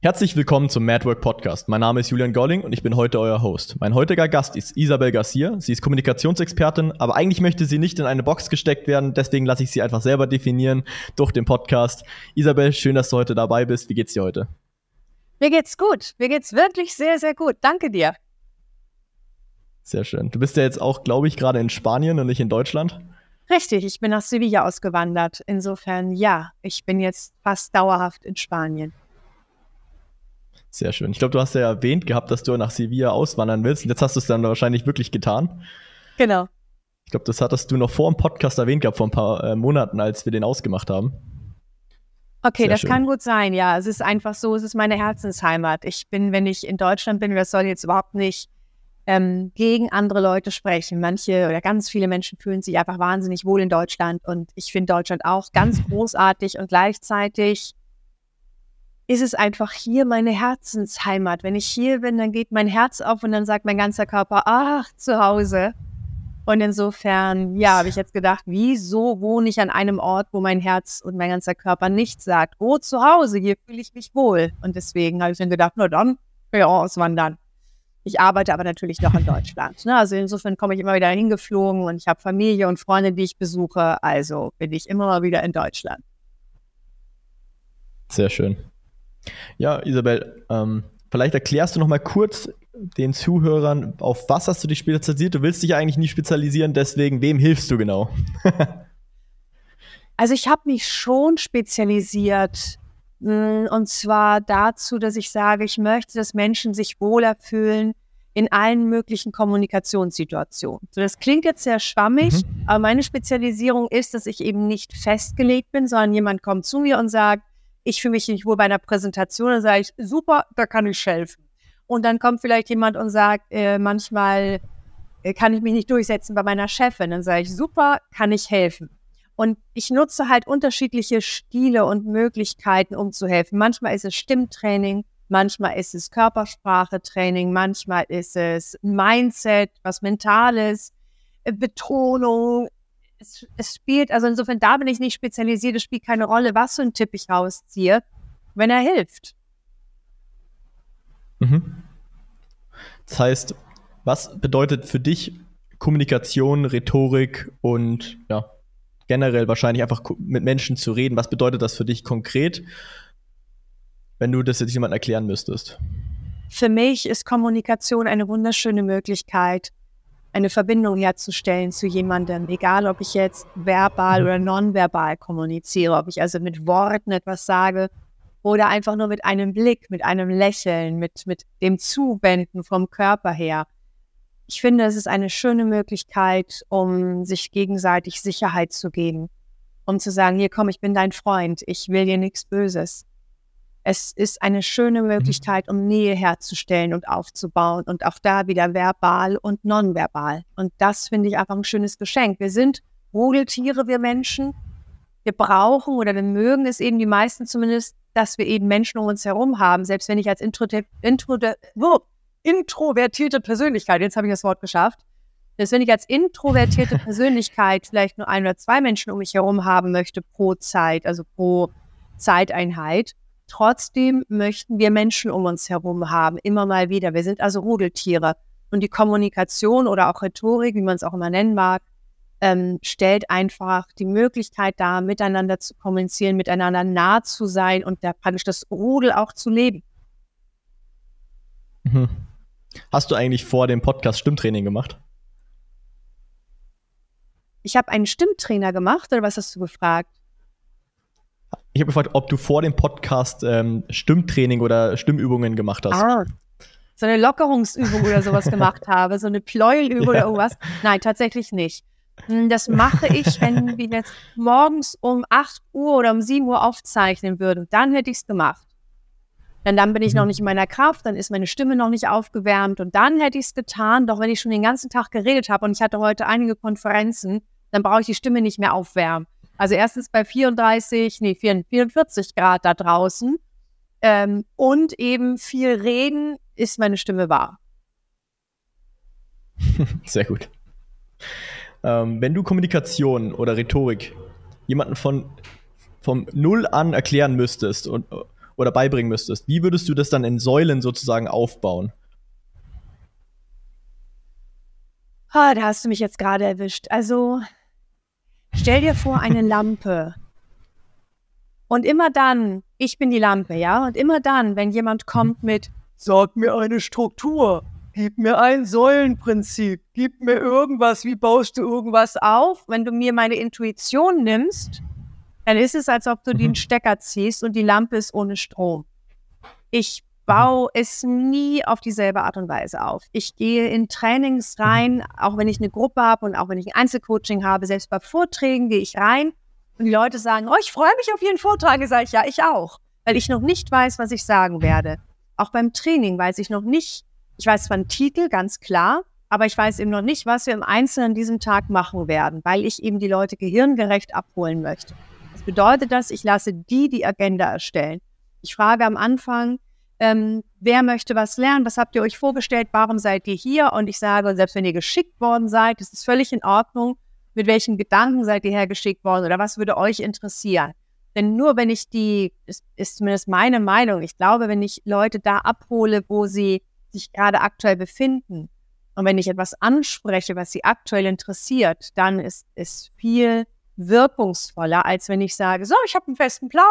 Herzlich willkommen zum Madwork Podcast. Mein Name ist Julian Golling und ich bin heute euer Host. Mein heutiger Gast ist Isabel Garcia. Sie ist Kommunikationsexpertin, aber eigentlich möchte sie nicht in eine Box gesteckt werden, deswegen lasse ich sie einfach selber definieren durch den Podcast. Isabel, schön, dass du heute dabei bist. Wie geht's dir heute? Mir geht's gut. Mir geht's wirklich sehr, sehr gut. Danke dir. Sehr schön. Du bist ja jetzt auch, glaube ich, gerade in Spanien und nicht in Deutschland. Richtig, ich bin nach Sevilla ausgewandert. Insofern ja, ich bin jetzt fast dauerhaft in Spanien. Sehr schön. Ich glaube, du hast ja erwähnt gehabt, dass du nach Sevilla auswandern willst. Und jetzt hast du es dann wahrscheinlich wirklich getan. Genau. Ich glaube, das hattest du noch vor dem Podcast erwähnt gehabt, vor ein paar äh, Monaten, als wir den ausgemacht haben. Okay, Sehr das schön. kann gut sein, ja. Es ist einfach so, es ist meine Herzensheimat. Ich bin, wenn ich in Deutschland bin, das soll jetzt überhaupt nicht ähm, gegen andere Leute sprechen. Manche oder ganz viele Menschen fühlen sich einfach wahnsinnig wohl in Deutschland und ich finde Deutschland auch ganz großartig und gleichzeitig ist es einfach hier meine Herzensheimat. Wenn ich hier bin, dann geht mein Herz auf und dann sagt mein ganzer Körper, ach, zu Hause. Und insofern, ja, habe ich jetzt gedacht, wieso wohne ich an einem Ort, wo mein Herz und mein ganzer Körper nichts sagt? Oh, zu Hause, hier fühle ich mich wohl. Und deswegen habe ich dann gedacht, na dann, ja, auswandern. Ich arbeite aber natürlich noch in Deutschland. Ne? Also insofern komme ich immer wieder hingeflogen und ich habe Familie und Freunde, die ich besuche. Also bin ich immer mal wieder in Deutschland. Sehr schön. Ja, Isabel, ähm, vielleicht erklärst du noch mal kurz den Zuhörern, auf was hast du dich spezialisiert? Du willst dich eigentlich nie spezialisieren, deswegen wem hilfst du genau? also ich habe mich schon spezialisiert hm, und zwar dazu, dass ich sage, ich möchte, dass Menschen sich wohler fühlen in allen möglichen Kommunikationssituationen. So, das klingt jetzt sehr schwammig, mhm. aber meine Spezialisierung ist, dass ich eben nicht festgelegt bin, sondern jemand kommt zu mir und sagt, ich fühle mich nicht wohl bei einer Präsentation, dann sage ich, super, da kann ich helfen. Und dann kommt vielleicht jemand und sagt, äh, manchmal äh, kann ich mich nicht durchsetzen bei meiner Chefin. Dann sage ich, super, kann ich helfen. Und ich nutze halt unterschiedliche Stile und Möglichkeiten, um zu helfen. Manchmal ist es Stimmtraining, manchmal ist es Körpersprache-Training, manchmal ist es Mindset, was Mentales, äh, Betonung, es, es, spielt, also insofern, da bin ich nicht spezialisiert, es spielt keine Rolle, was für ein Tipp ich rausziehe, wenn er hilft. Mhm. Das heißt, was bedeutet für dich Kommunikation, Rhetorik und ja, generell wahrscheinlich einfach mit Menschen zu reden? Was bedeutet das für dich konkret, wenn du das jetzt jemand erklären müsstest? Für mich ist Kommunikation eine wunderschöne Möglichkeit, eine Verbindung herzustellen zu jemandem, egal ob ich jetzt verbal oder nonverbal kommuniziere, ob ich also mit Worten etwas sage oder einfach nur mit einem Blick, mit einem Lächeln, mit, mit dem Zuwenden vom Körper her. Ich finde, es ist eine schöne Möglichkeit, um sich gegenseitig Sicherheit zu geben, um zu sagen, hier komm, ich bin dein Freund, ich will dir nichts Böses. Es ist eine schöne mhm. Möglichkeit, um Nähe herzustellen und aufzubauen und auch da wieder verbal und nonverbal. Und das finde ich einfach ein schönes Geschenk. Wir sind Rudeltiere, wir Menschen. Wir brauchen oder wir mögen es eben die meisten zumindest, dass wir eben Menschen um uns herum haben. Selbst wenn ich als Intro, Intro, oh, introvertierte Persönlichkeit, jetzt habe ich das Wort geschafft, selbst wenn ich als introvertierte Persönlichkeit vielleicht nur ein oder zwei Menschen um mich herum haben möchte pro Zeit, also pro Zeiteinheit, Trotzdem möchten wir Menschen um uns herum haben, immer mal wieder. Wir sind also Rudeltiere. Und die Kommunikation oder auch Rhetorik, wie man es auch immer nennen mag, ähm, stellt einfach die Möglichkeit dar, miteinander zu kommunizieren, miteinander nah zu sein und da praktisch das Rudel auch zu leben. Mhm. Hast du eigentlich vor dem Podcast Stimmtraining gemacht? Ich habe einen Stimmtrainer gemacht, oder was hast du gefragt? Ich habe gefragt, ob du vor dem Podcast ähm, Stimmtraining oder Stimmübungen gemacht hast. Ah, so eine Lockerungsübung oder sowas gemacht habe, so eine Pleuelübung ja. oder irgendwas. Nein, tatsächlich nicht. Hm, das mache ich, wenn wir jetzt morgens um 8 Uhr oder um 7 Uhr aufzeichnen würden. Dann hätte ich es gemacht. Denn dann bin ich noch mhm. nicht in meiner Kraft, dann ist meine Stimme noch nicht aufgewärmt und dann hätte ich es getan. Doch wenn ich schon den ganzen Tag geredet habe und ich hatte heute einige Konferenzen, dann brauche ich die Stimme nicht mehr aufwärmen. Also erstens bei 34, nee, 44 Grad da draußen ähm, und eben viel reden, ist meine Stimme wahr. Sehr gut. Ähm, wenn du Kommunikation oder Rhetorik jemanden von vom Null an erklären müsstest und, oder beibringen müsstest, wie würdest du das dann in Säulen sozusagen aufbauen? Ah, da hast du mich jetzt gerade erwischt. Also stell dir vor eine Lampe. Und immer dann, ich bin die Lampe, ja, und immer dann, wenn jemand kommt mit, sag mir eine Struktur, gib mir ein Säulenprinzip, gib mir irgendwas, wie baust du irgendwas auf? Wenn du mir meine Intuition nimmst, dann ist es, als ob du mhm. den Stecker ziehst und die Lampe ist ohne Strom. Ich baue es nie auf dieselbe Art und Weise auf. Ich gehe in Trainings rein, auch wenn ich eine Gruppe habe und auch wenn ich ein Einzelcoaching habe, selbst bei Vorträgen gehe ich rein und die Leute sagen, oh, ich freue mich auf Ihren Vortrag. Sage ich, ja, ich auch, weil ich noch nicht weiß, was ich sagen werde. Auch beim Training weiß ich noch nicht, ich weiß zwar einen Titel, ganz klar, aber ich weiß eben noch nicht, was wir im Einzelnen an diesem Tag machen werden, weil ich eben die Leute gehirngerecht abholen möchte. Das bedeutet dass ich lasse die die Agenda erstellen. Ich frage am Anfang, ähm, wer möchte was lernen, was habt ihr euch vorgestellt, warum seid ihr hier? Und ich sage, selbst wenn ihr geschickt worden seid, ist es völlig in Ordnung, mit welchen Gedanken seid ihr hergeschickt worden oder was würde euch interessieren? Denn nur wenn ich die, das ist zumindest meine Meinung, ich glaube, wenn ich Leute da abhole, wo sie sich gerade aktuell befinden und wenn ich etwas anspreche, was sie aktuell interessiert, dann ist es viel wirkungsvoller, als wenn ich sage, so, ich habe einen festen Plan,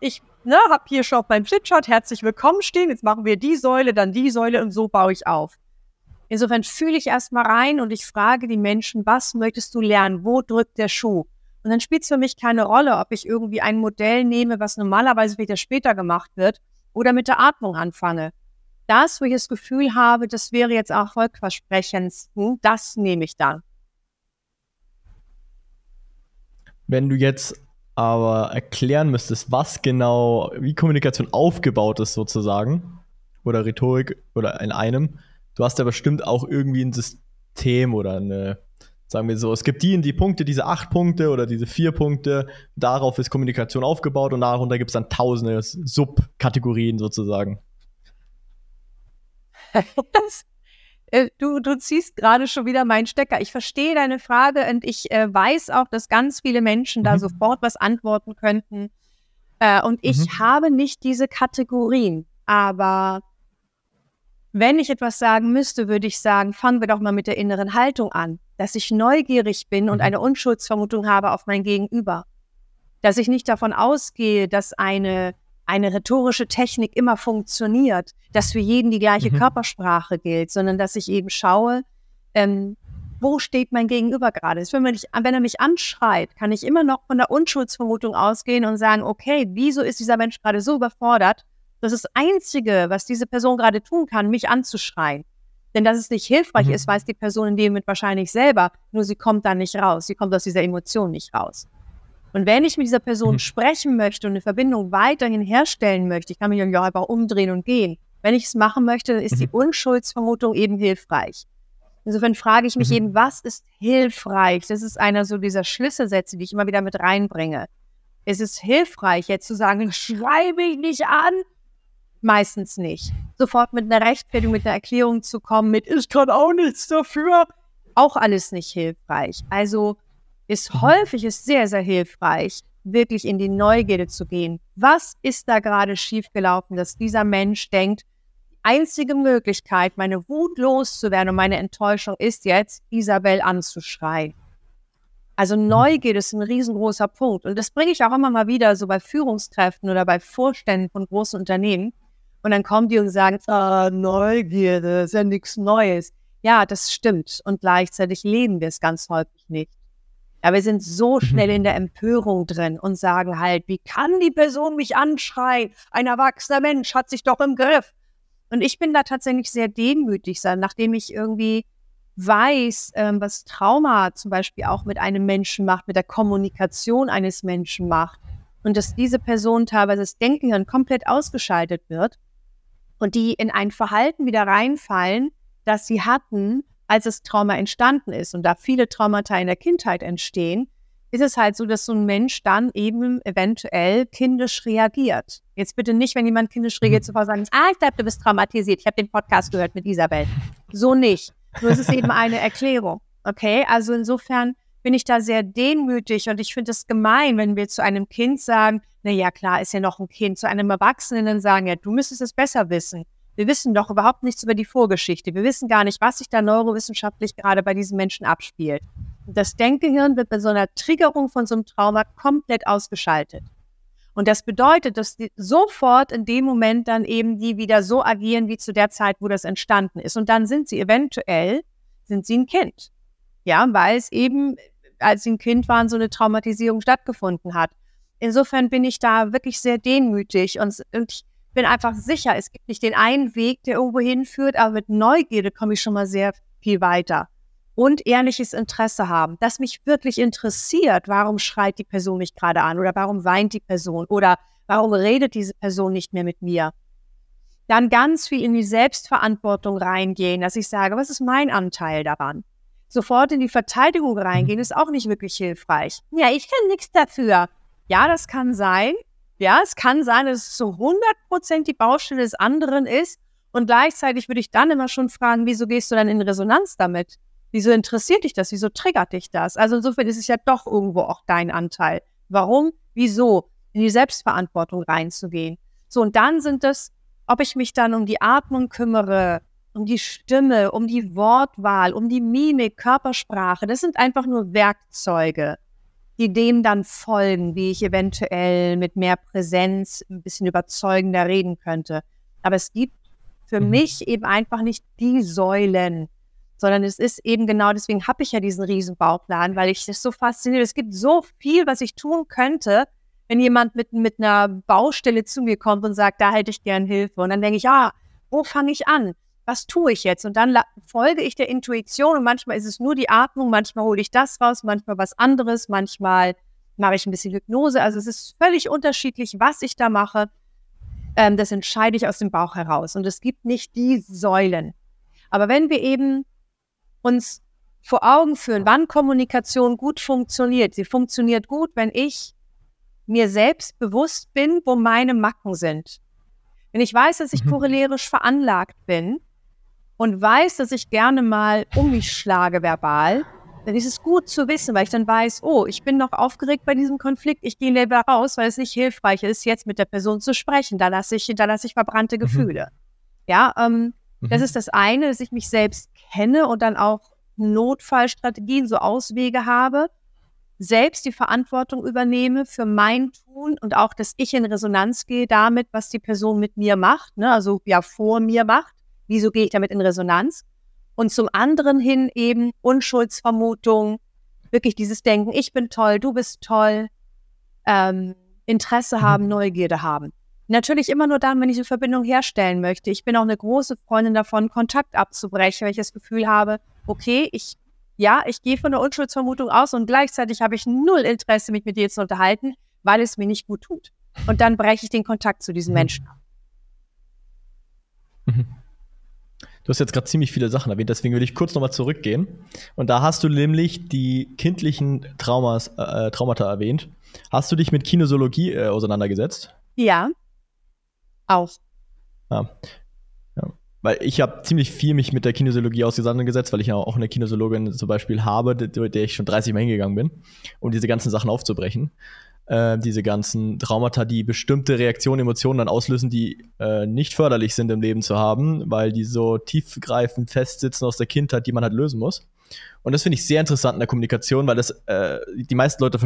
ich ne, habe hier schon auf meinem Flipchart herzlich willkommen stehen, jetzt machen wir die Säule, dann die Säule und so baue ich auf. Insofern fühle ich erstmal rein und ich frage die Menschen, was möchtest du lernen? Wo drückt der Schuh? Und dann spielt es für mich keine Rolle, ob ich irgendwie ein Modell nehme, was normalerweise wieder später gemacht wird, oder mit der Atmung anfange. Das, wo ich das Gefühl habe, das wäre jetzt auch erfolgversprechend, das nehme ich dann. Wenn du jetzt aber erklären müsstest, was genau, wie Kommunikation aufgebaut ist sozusagen, oder Rhetorik oder in einem, du hast ja bestimmt auch irgendwie ein System oder eine, sagen wir so, es gibt die in die Punkte, diese acht Punkte oder diese vier Punkte, darauf ist Kommunikation aufgebaut und darunter gibt es dann tausende Subkategorien sozusagen. Äh, du, du ziehst gerade schon wieder meinen Stecker. Ich verstehe deine Frage und ich äh, weiß auch, dass ganz viele Menschen mhm. da sofort was antworten könnten. Äh, und ich mhm. habe nicht diese Kategorien. Aber wenn ich etwas sagen müsste, würde ich sagen, fangen wir doch mal mit der inneren Haltung an. Dass ich neugierig bin und mhm. eine Unschuldsvermutung habe auf mein Gegenüber. Dass ich nicht davon ausgehe, dass eine eine rhetorische Technik immer funktioniert, dass für jeden die gleiche mhm. Körpersprache gilt, sondern dass ich eben schaue, ähm, wo steht mein Gegenüber gerade? Wenn, wenn er mich anschreit, kann ich immer noch von der Unschuldsvermutung ausgehen und sagen, okay, wieso ist dieser Mensch gerade so überfordert? Das ist das Einzige, was diese Person gerade tun kann, mich anzuschreien. Denn dass es nicht hilfreich mhm. ist, weiß die Person in dem Moment wahrscheinlich selber, nur sie kommt da nicht raus. Sie kommt aus dieser Emotion nicht raus. Und wenn ich mit dieser Person mhm. sprechen möchte und eine Verbindung weiterhin herstellen möchte, ich kann mich ja einfach umdrehen und gehen. Wenn ich es machen möchte, ist mhm. die Unschuldsvermutung eben hilfreich. Insofern frage ich mich mhm. eben, was ist hilfreich? Das ist einer so dieser Schlüsselsätze, die ich immer wieder mit reinbringe. Ist es hilfreich, jetzt zu sagen, schreibe ich nicht an? Meistens nicht. Sofort mit einer Rechtfertigung, mit einer Erklärung zu kommen, mit ich kann auch nichts dafür, auch alles nicht hilfreich. Also ist mhm. häufig ist sehr, sehr hilfreich, wirklich in die Neugierde zu gehen. Was ist da gerade schiefgelaufen, dass dieser Mensch denkt, die einzige Möglichkeit, meine Wut loszuwerden und meine Enttäuschung ist jetzt, Isabel anzuschreien. Also mhm. Neugierde ist ein riesengroßer Punkt. Und das bringe ich auch immer mal wieder so bei Führungskräften oder bei Vorständen von großen Unternehmen. Und dann kommen die und sagen, ah, Neugierde, ist ja nichts Neues. Ja, das stimmt. Und gleichzeitig leben wir es ganz häufig nicht. Ja, wir sind so schnell in der Empörung drin und sagen halt, wie kann die Person mich anschreien? Ein erwachsener Mensch hat sich doch im Griff. Und ich bin da tatsächlich sehr demütig, nachdem ich irgendwie weiß, ähm, was Trauma zum Beispiel auch mit einem Menschen macht, mit der Kommunikation eines Menschen macht. Und dass diese Person teilweise das Denken dann komplett ausgeschaltet wird und die in ein Verhalten wieder reinfallen, das sie hatten, als das Trauma entstanden ist und da viele Traumata in der Kindheit entstehen, ist es halt so, dass so ein Mensch dann eben eventuell kindisch reagiert. Jetzt bitte nicht, wenn jemand kindisch reagiert, mhm. sofort sagen, ah, ich glaube, du bist traumatisiert. Ich habe den Podcast gehört mit Isabel. So nicht. Nur ist es eben eine Erklärung. Okay, also insofern bin ich da sehr demütig und ich finde es gemein, wenn wir zu einem Kind sagen, na ja, klar, ist ja noch ein Kind, zu einem Erwachsenen dann sagen, ja, du müsstest es besser wissen. Wir wissen doch überhaupt nichts über die Vorgeschichte. Wir wissen gar nicht, was sich da neurowissenschaftlich gerade bei diesen Menschen abspielt. Das Denkgehirn wird bei so einer Triggerung von so einem Trauma komplett ausgeschaltet. Und das bedeutet, dass die sofort in dem Moment dann eben die wieder so agieren wie zu der Zeit, wo das entstanden ist. Und dann sind sie eventuell, sind sie ein Kind. Ja, weil es eben, als sie ein Kind waren, so eine Traumatisierung stattgefunden hat. Insofern bin ich da wirklich sehr demütig und, und ich bin einfach sicher, es gibt nicht den einen Weg, der irgendwo hinführt, aber mit Neugierde komme ich schon mal sehr viel weiter und ehrliches Interesse haben, das mich wirklich interessiert, warum schreit die Person mich gerade an oder warum weint die Person oder warum redet diese Person nicht mehr mit mir. Dann ganz viel in die Selbstverantwortung reingehen, dass ich sage, was ist mein Anteil daran? Sofort in die Verteidigung reingehen ist auch nicht wirklich hilfreich. Ja, ich kann nichts dafür. Ja, das kann sein. Ja, es kann sein, dass es zu 100 Prozent die Baustelle des anderen ist. Und gleichzeitig würde ich dann immer schon fragen, wieso gehst du dann in Resonanz damit? Wieso interessiert dich das? Wieso triggert dich das? Also insofern ist es ja doch irgendwo auch dein Anteil. Warum? Wieso? In die Selbstverantwortung reinzugehen. So, und dann sind es, ob ich mich dann um die Atmung kümmere, um die Stimme, um die Wortwahl, um die Mimik, Körpersprache. Das sind einfach nur Werkzeuge, die dem dann folgen, wie ich eventuell mit mehr Präsenz ein bisschen überzeugender reden könnte. Aber es gibt für mhm. mich eben einfach nicht die Säulen, sondern es ist eben genau deswegen habe ich ja diesen riesen Bauplan, weil ich das so fasziniert. Es gibt so viel, was ich tun könnte, wenn jemand mit, mit einer Baustelle zu mir kommt und sagt, da hätte ich gern Hilfe. Und dann denke ich, ah, wo fange ich an? Was tue ich jetzt? Und dann folge ich der Intuition und manchmal ist es nur die Atmung, manchmal hole ich das raus, manchmal was anderes, manchmal mache ich ein bisschen Hypnose. Also es ist völlig unterschiedlich, was ich da mache. Ähm, das entscheide ich aus dem Bauch heraus. Und es gibt nicht die Säulen. Aber wenn wir eben uns vor Augen führen, wann Kommunikation gut funktioniert. Sie funktioniert gut, wenn ich mir selbst bewusst bin, wo meine Macken sind. Wenn ich weiß, dass ich mhm. korrelerisch veranlagt bin und weiß, dass ich gerne mal um mich schlage verbal, dann ist es gut zu wissen, weil ich dann weiß, oh, ich bin noch aufgeregt bei diesem Konflikt, ich gehe lieber raus, weil es nicht hilfreich ist, jetzt mit der Person zu sprechen. Da lasse ich, da lasse ich verbrannte mhm. Gefühle. Ja, ähm, das mhm. ist das eine, dass ich mich selbst kenne und dann auch Notfallstrategien, so Auswege habe, selbst die Verantwortung übernehme für mein Tun und auch, dass ich in Resonanz gehe damit, was die Person mit mir macht, ne? also ja vor mir macht. Wieso gehe ich damit in Resonanz? Und zum anderen hin eben Unschuldsvermutung, wirklich dieses Denken, ich bin toll, du bist toll, ähm, Interesse mhm. haben, Neugierde haben. Natürlich immer nur dann, wenn ich eine Verbindung herstellen möchte. Ich bin auch eine große Freundin davon, Kontakt abzubrechen, weil ich das Gefühl habe, okay, ich, ja, ich gehe von der Unschuldsvermutung aus und gleichzeitig habe ich null Interesse, mich mit dir zu unterhalten, weil es mir nicht gut tut. Und dann breche ich den Kontakt zu diesen mhm. Menschen ab. Mhm. Du hast jetzt gerade ziemlich viele Sachen erwähnt, deswegen will ich kurz nochmal zurückgehen. Und da hast du nämlich die kindlichen Traumas, äh, Traumata erwähnt. Hast du dich mit Kinosologie äh, auseinandergesetzt? Ja. Auch. Ja. ja. Weil ich habe ziemlich viel mich mit der Kinesiologie auseinandergesetzt, weil ich ja auch eine Kinesiologin zum Beispiel habe, der, der ich schon 30 Mal hingegangen bin, um diese ganzen Sachen aufzubrechen. Äh, diese ganzen Traumata, die bestimmte Reaktionen, Emotionen dann auslösen, die äh, nicht förderlich sind im Leben zu haben, weil die so tiefgreifend festsitzen aus der Kindheit, die man halt lösen muss. Und das finde ich sehr interessant in der Kommunikation, weil das äh, die meisten Leute,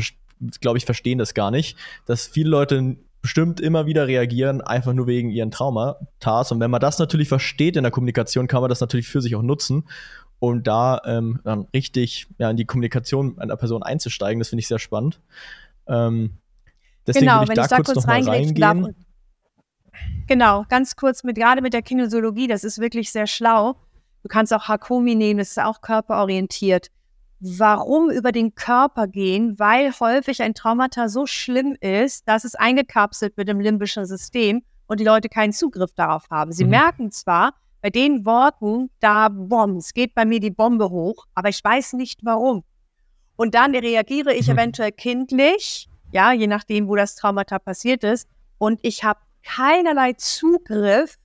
glaube ich, verstehen das gar nicht, dass viele Leute bestimmt immer wieder reagieren, einfach nur wegen ihren Traumata. Und wenn man das natürlich versteht in der Kommunikation, kann man das natürlich für sich auch nutzen, um da ähm, dann richtig ja, in die Kommunikation einer Person einzusteigen. Das finde ich sehr spannend. Ähm, deswegen genau, ich da, ich da kurz, kurz reingehen. Genau, ganz kurz mit gerade mit der Kinesiologie, das ist wirklich sehr schlau. Du kannst auch Hakomi nehmen, das ist auch körperorientiert. Warum über den Körper gehen? Weil häufig ein Traumata so schlimm ist, dass es eingekapselt wird im limbischen System und die Leute keinen Zugriff darauf haben. Sie mhm. merken zwar bei den Worten, da Bombs, geht bei mir die Bombe hoch, aber ich weiß nicht warum. Und dann reagiere ich mhm. eventuell kindlich, ja, je nachdem, wo das Traumata passiert ist, und ich habe keinerlei Zugriff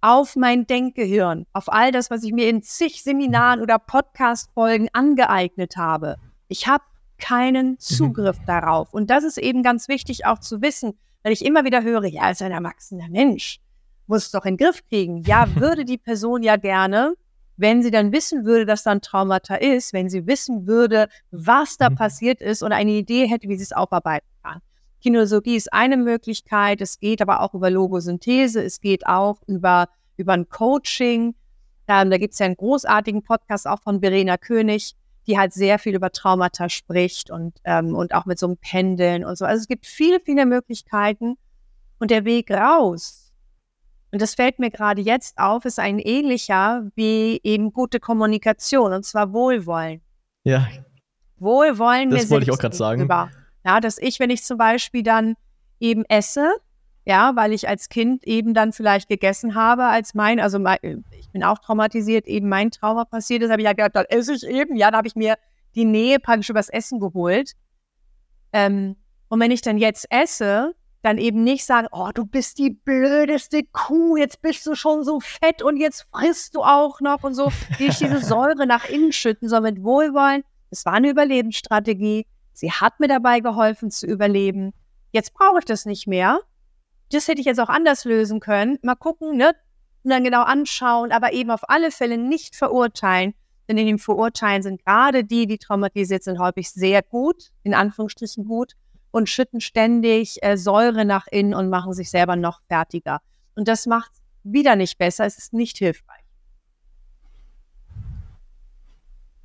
auf mein Denkgehirn, auf all das, was ich mir in zig Seminaren oder Podcast-Folgen angeeignet habe. Ich habe keinen mhm. Zugriff mhm. darauf. Und das ist eben ganz wichtig auch zu wissen, weil ich immer wieder höre, ja, ist ein erwachsener Mensch, muss es doch in den Griff kriegen. Ja, würde die Person ja gerne, wenn sie dann wissen würde, dass da ein Traumata ist, wenn sie wissen würde, was da mhm. passiert ist und eine Idee hätte, wie sie es aufarbeiten kann. Kinesiologie ist eine Möglichkeit, es geht aber auch über Logosynthese, es geht auch über, über ein Coaching. Ähm, da gibt es ja einen großartigen Podcast auch von Verena König, die halt sehr viel über Traumata spricht und, ähm, und auch mit so einem Pendeln und so. Also es gibt viele, viele Möglichkeiten. Und der Weg raus, und das fällt mir gerade jetzt auf, ist ein ähnlicher wie eben gute Kommunikation, und zwar Wohlwollen. Ja. Wohlwollen. Das wollte ich auch gerade sagen. Ja, dass ich, wenn ich zum Beispiel dann eben esse, ja, weil ich als Kind eben dann vielleicht gegessen habe, als mein, also mein, ich bin auch traumatisiert, eben mein Trauma passiert ist, habe ich ja gedacht, dann esse ich eben, ja, da habe ich mir die Nähe praktisch übers Essen geholt. Ähm, und wenn ich dann jetzt esse, dann eben nicht sagen, oh, du bist die blödeste Kuh, jetzt bist du schon so fett und jetzt frisst du auch noch und so, wie ich diese Säure nach innen schütten, sondern mit Wohlwollen. Es war eine Überlebensstrategie. Sie hat mir dabei geholfen zu überleben. Jetzt brauche ich das nicht mehr. Das hätte ich jetzt auch anders lösen können. Mal gucken, ne? Und dann genau anschauen, aber eben auf alle Fälle nicht verurteilen. Denn in dem Verurteilen sind gerade die, die traumatisiert sind, häufig sehr gut, in Anführungsstrichen gut, und schütten ständig äh, Säure nach innen und machen sich selber noch fertiger. Und das macht wieder nicht besser, es ist nicht hilfreich.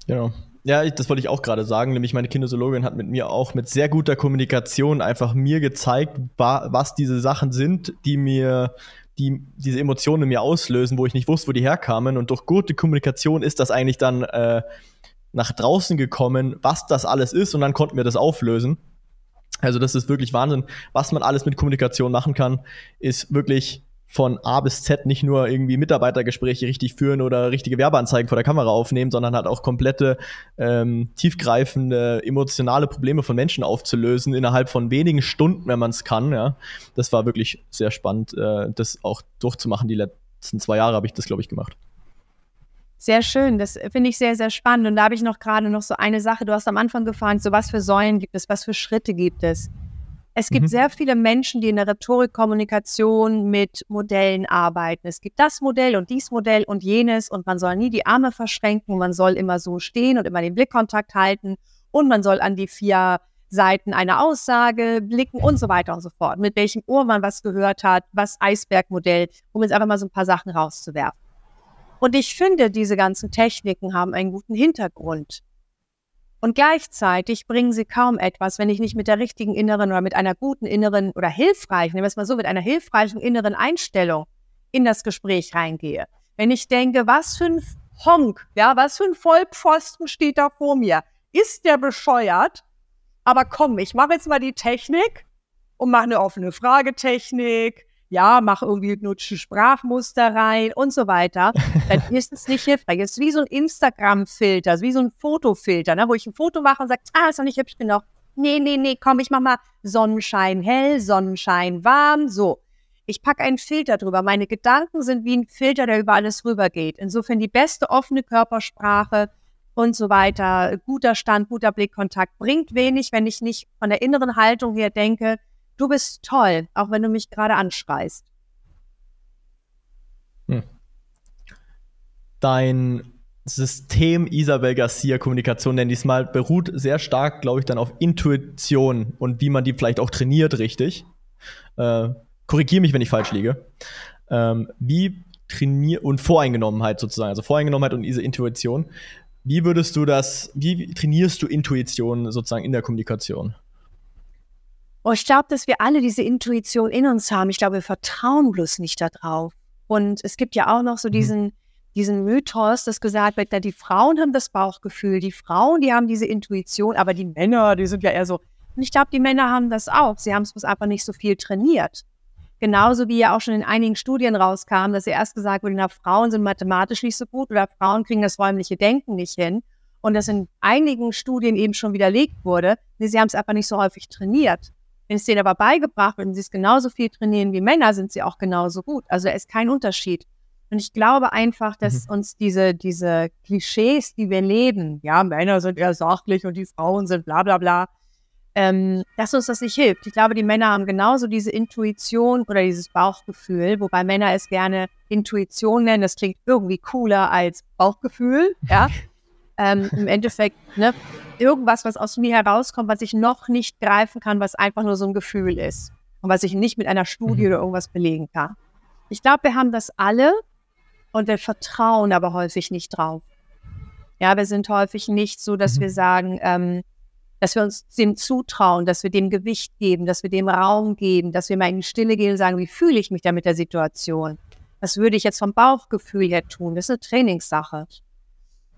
Genau. Ja, ich, das wollte ich auch gerade sagen, nämlich meine Kinesiologin hat mit mir auch mit sehr guter Kommunikation einfach mir gezeigt, was diese Sachen sind, die mir die diese Emotionen in mir auslösen, wo ich nicht wusste, wo die herkamen. Und durch gute Kommunikation ist das eigentlich dann äh, nach draußen gekommen, was das alles ist, und dann konnten wir das auflösen. Also das ist wirklich Wahnsinn, was man alles mit Kommunikation machen kann, ist wirklich von A bis Z nicht nur irgendwie Mitarbeitergespräche richtig führen oder richtige Werbeanzeigen vor der Kamera aufnehmen, sondern halt auch komplette ähm, tiefgreifende emotionale Probleme von Menschen aufzulösen innerhalb von wenigen Stunden, wenn man es kann. Ja, das war wirklich sehr spannend, äh, das auch durchzumachen. Die letzten zwei Jahre habe ich das, glaube ich, gemacht. Sehr schön, das finde ich sehr, sehr spannend. Und da habe ich noch gerade noch so eine Sache. Du hast am Anfang gefragt, so was für Säulen gibt es, was für Schritte gibt es? Es gibt mhm. sehr viele Menschen, die in der Rhetorikkommunikation mit Modellen arbeiten. Es gibt das Modell und dies Modell und jenes und man soll nie die Arme verschränken, man soll immer so stehen und immer den Blickkontakt halten und man soll an die vier Seiten einer Aussage blicken und so weiter und so fort. Mit welchem Ohr man was gehört hat, was Eisbergmodell, um jetzt einfach mal so ein paar Sachen rauszuwerfen. Und ich finde, diese ganzen Techniken haben einen guten Hintergrund. Und gleichzeitig bringen sie kaum etwas, wenn ich nicht mit der richtigen inneren oder mit einer guten inneren oder hilfreichen, nehmen wir es mal so, mit einer hilfreichen inneren Einstellung in das Gespräch reingehe. Wenn ich denke, was für ein Honk, ja, was für ein Vollpfosten steht da vor mir? Ist der bescheuert? Aber komm, ich mache jetzt mal die Technik und mache eine offene Fragetechnik, ja, mach irgendwie hypnotische Sprachmuster rein und so weiter, dann ist es nicht hilfreich. Es ist wie so ein Instagram-Filter, wie so ein Fotofilter, ne, wo ich ein Foto mache und sage, ah, ist doch nicht hübsch genug. Nee, nee, nee, komm, ich mach mal Sonnenschein hell, Sonnenschein warm, so. Ich packe einen Filter drüber. Meine Gedanken sind wie ein Filter, der über alles rübergeht. Insofern die beste offene Körpersprache und so weiter, guter Stand, guter Blickkontakt bringt wenig, wenn ich nicht von der inneren Haltung her denke, du bist toll, auch wenn du mich gerade anschreist. Hm. Dein System Isabel Garcia Kommunikation, nenne ich es mal, beruht sehr stark, glaube ich, dann auf Intuition und wie man die vielleicht auch trainiert, richtig. Äh, Korrigiere mich, wenn ich falsch liege. Ähm, wie trainiert und Voreingenommenheit sozusagen, also Voreingenommenheit und diese Intuition. Wie würdest du das, wie trainierst du Intuition sozusagen in der Kommunikation? Oh, ich glaube, dass wir alle diese Intuition in uns haben. Ich glaube, wir vertrauen bloß nicht darauf. Und es gibt ja auch noch so mhm. diesen, diesen Mythos, dass gesagt wird, na, die Frauen haben das Bauchgefühl, die Frauen, die haben diese Intuition, aber die Männer, die sind ja eher so. Und ich glaube, die Männer haben das auch. Sie haben es bloß einfach nicht so viel trainiert. Genauso wie ja auch schon in einigen Studien rauskam, dass ja erst gesagt wurde, na, Frauen sind mathematisch nicht so gut oder Frauen kriegen das räumliche Denken nicht hin. Und das in einigen Studien eben schon widerlegt wurde. Nee, sie haben es einfach nicht so häufig trainiert. Wenn es denen aber beigebracht wird und sie es genauso viel trainieren wie Männer, sind sie auch genauso gut. Also da ist kein Unterschied. Und Und ich glaube einfach, dass mhm. uns diese, diese Klischees, die wir leben, ja, Männer sind eher sachlich und die Frauen sind bla bla bla, ähm, dass uns das nicht hilft. Ich glaube, die Männer haben genauso diese Intuition oder dieses Bauchgefühl, wobei Männer es gerne Intuition nennen. Das klingt irgendwie cooler als Bauchgefühl, ja. ähm, Im Endeffekt, ne, irgendwas, was aus mir herauskommt, was ich noch nicht greifen kann, was einfach nur so ein Gefühl ist und was ich nicht mit einer Studie mhm. oder irgendwas belegen kann. Ich glaube, wir haben das alle und wir vertrauen aber häufig nicht drauf. Ja, wir sind häufig nicht so, dass mhm. wir sagen, ähm, dass wir uns dem zutrauen, dass wir dem Gewicht geben, dass wir dem Raum geben, dass wir mal in die Stille gehen und sagen, wie fühle ich mich da mit der Situation? Was würde ich jetzt vom Bauchgefühl her tun? Das ist eine Trainingssache.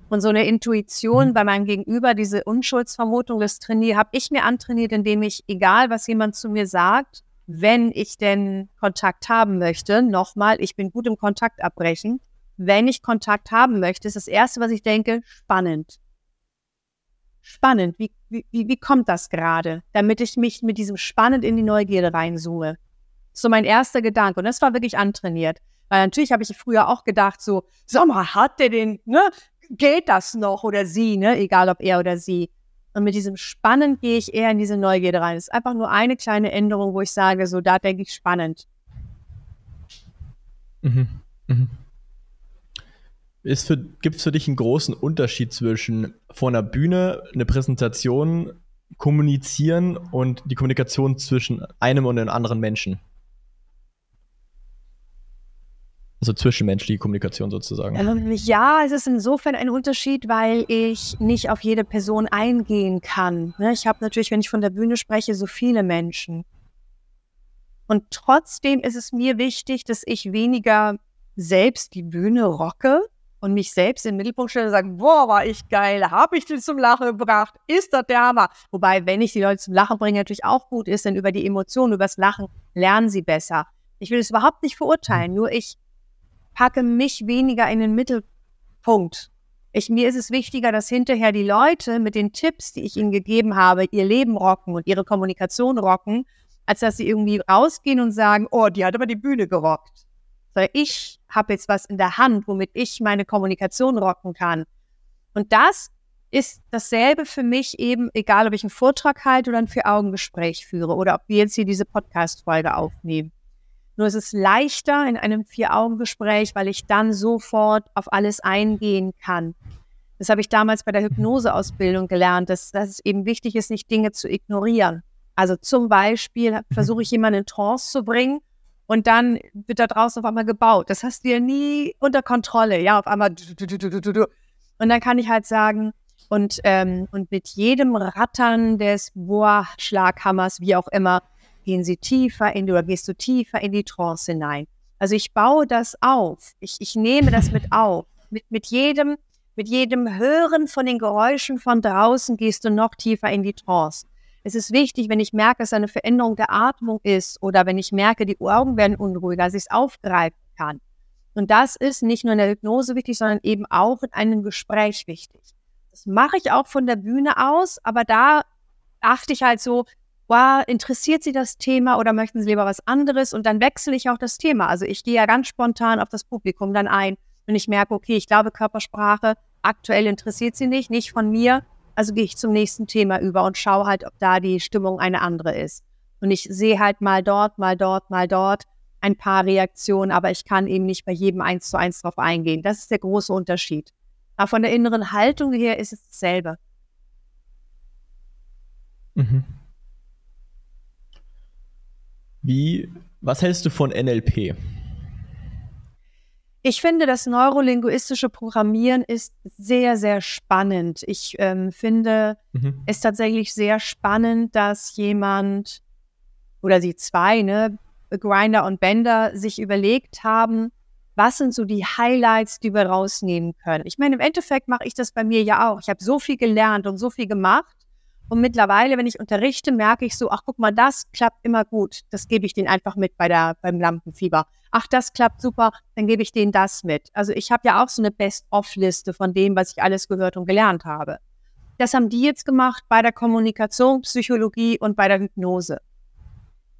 Und so eine Intuition mhm. bei meinem Gegenüber, diese Unschuldsvermutung, das trainiere, habe ich mir antrainiert, indem ich, egal was jemand zu mir sagt, wenn ich denn Kontakt haben möchte, nochmal, ich bin gut im Kontakt abbrechen, wenn ich Kontakt haben möchte, ist das Erste, was ich denke, spannend. Spannend, wie, wie, wie kommt das gerade? Damit ich mich mit diesem Spannend in die Neugierde reinzoome. So mein erster Gedanke. Und das war wirklich antrainiert. Weil natürlich habe ich früher auch gedacht, so, sag mal, hat der den, ne? Geht das noch oder sie, ne? Egal ob er oder sie. Und mit diesem Spannend gehe ich eher in diese Neugierde rein. Es ist einfach nur eine kleine Änderung, wo ich sage, so, da denke ich spannend. Mhm. Mhm. Gibt es für dich einen großen Unterschied zwischen vor einer Bühne eine Präsentation kommunizieren und die Kommunikation zwischen einem und einem anderen Menschen? Also zwischenmenschliche Kommunikation sozusagen. Ähm, ja, es ist insofern ein Unterschied, weil ich nicht auf jede Person eingehen kann. Ne? Ich habe natürlich, wenn ich von der Bühne spreche, so viele Menschen. Und trotzdem ist es mir wichtig, dass ich weniger selbst die Bühne rocke, und mich selbst in den Mittelpunkt stelle und sage, boah, war ich geil, habe ich den zum Lachen gebracht, ist das der Hammer. Wobei, wenn ich die Leute zum Lachen bringe, natürlich auch gut ist, denn über die Emotionen, über das Lachen lernen sie besser. Ich will es überhaupt nicht verurteilen, nur ich packe mich weniger in den Mittelpunkt. Ich, mir ist es wichtiger, dass hinterher die Leute mit den Tipps, die ich ihnen gegeben habe, ihr Leben rocken und ihre Kommunikation rocken, als dass sie irgendwie rausgehen und sagen, oh, die hat aber die Bühne gerockt sondern ich habe jetzt was in der Hand, womit ich meine Kommunikation rocken kann. Und das ist dasselbe für mich eben, egal ob ich einen Vortrag halte oder ein Vier-Augen-Gespräch führe oder ob wir jetzt hier diese Podcast-Folge aufnehmen. Nur es ist leichter in einem Vier-Augen-Gespräch, weil ich dann sofort auf alles eingehen kann. Das habe ich damals bei der Hypnoseausbildung gelernt, dass, dass es eben wichtig ist, nicht Dinge zu ignorieren. Also zum Beispiel versuche ich jemanden in Trance zu bringen und dann wird da draußen auf einmal gebaut. Das hast du ja nie unter Kontrolle. Ja, auf einmal. Und dann kann ich halt sagen, und, ähm, und mit jedem Rattern des Bohrschlaghammers, wie auch immer, gehen sie tiefer in die, oder gehst du tiefer in die Trance hinein. Also ich baue das auf. Ich, ich nehme das mit auf. Mit, mit jedem, mit jedem Hören von den Geräuschen von draußen gehst du noch tiefer in die Trance. Es ist wichtig, wenn ich merke, dass eine Veränderung der Atmung ist oder wenn ich merke, die Augen werden unruhiger, dass ich es aufgreifen kann. Und das ist nicht nur in der Hypnose wichtig, sondern eben auch in einem Gespräch wichtig. Das mache ich auch von der Bühne aus, aber da achte ich halt so, wow, interessiert Sie das Thema oder möchten Sie lieber was anderes? Und dann wechsle ich auch das Thema. Also ich gehe ja ganz spontan auf das Publikum dann ein, wenn ich merke, okay, ich glaube, Körpersprache aktuell interessiert Sie nicht, nicht von mir, also gehe ich zum nächsten Thema über und schaue halt, ob da die Stimmung eine andere ist. Und ich sehe halt mal dort, mal dort, mal dort ein paar Reaktionen, aber ich kann eben nicht bei jedem eins zu eins drauf eingehen. Das ist der große Unterschied. Aber von der inneren Haltung her ist es dasselbe. Mhm. Wie, was hältst du von NLP? Ich finde, das neurolinguistische Programmieren ist sehr, sehr spannend. Ich ähm, finde mhm. es tatsächlich sehr spannend, dass jemand oder sie zwei, ne, Grinder und Bender, sich überlegt haben, was sind so die Highlights, die wir rausnehmen können. Ich meine, im Endeffekt mache ich das bei mir ja auch. Ich habe so viel gelernt und so viel gemacht. Und mittlerweile, wenn ich unterrichte, merke ich so, ach guck mal, das klappt immer gut. Das gebe ich denen einfach mit bei der, beim Lampenfieber. Ach, das klappt super, dann gebe ich denen das mit. Also ich habe ja auch so eine Best-of-Liste von dem, was ich alles gehört und gelernt habe. Das haben die jetzt gemacht bei der Kommunikation, Psychologie und bei der Hypnose.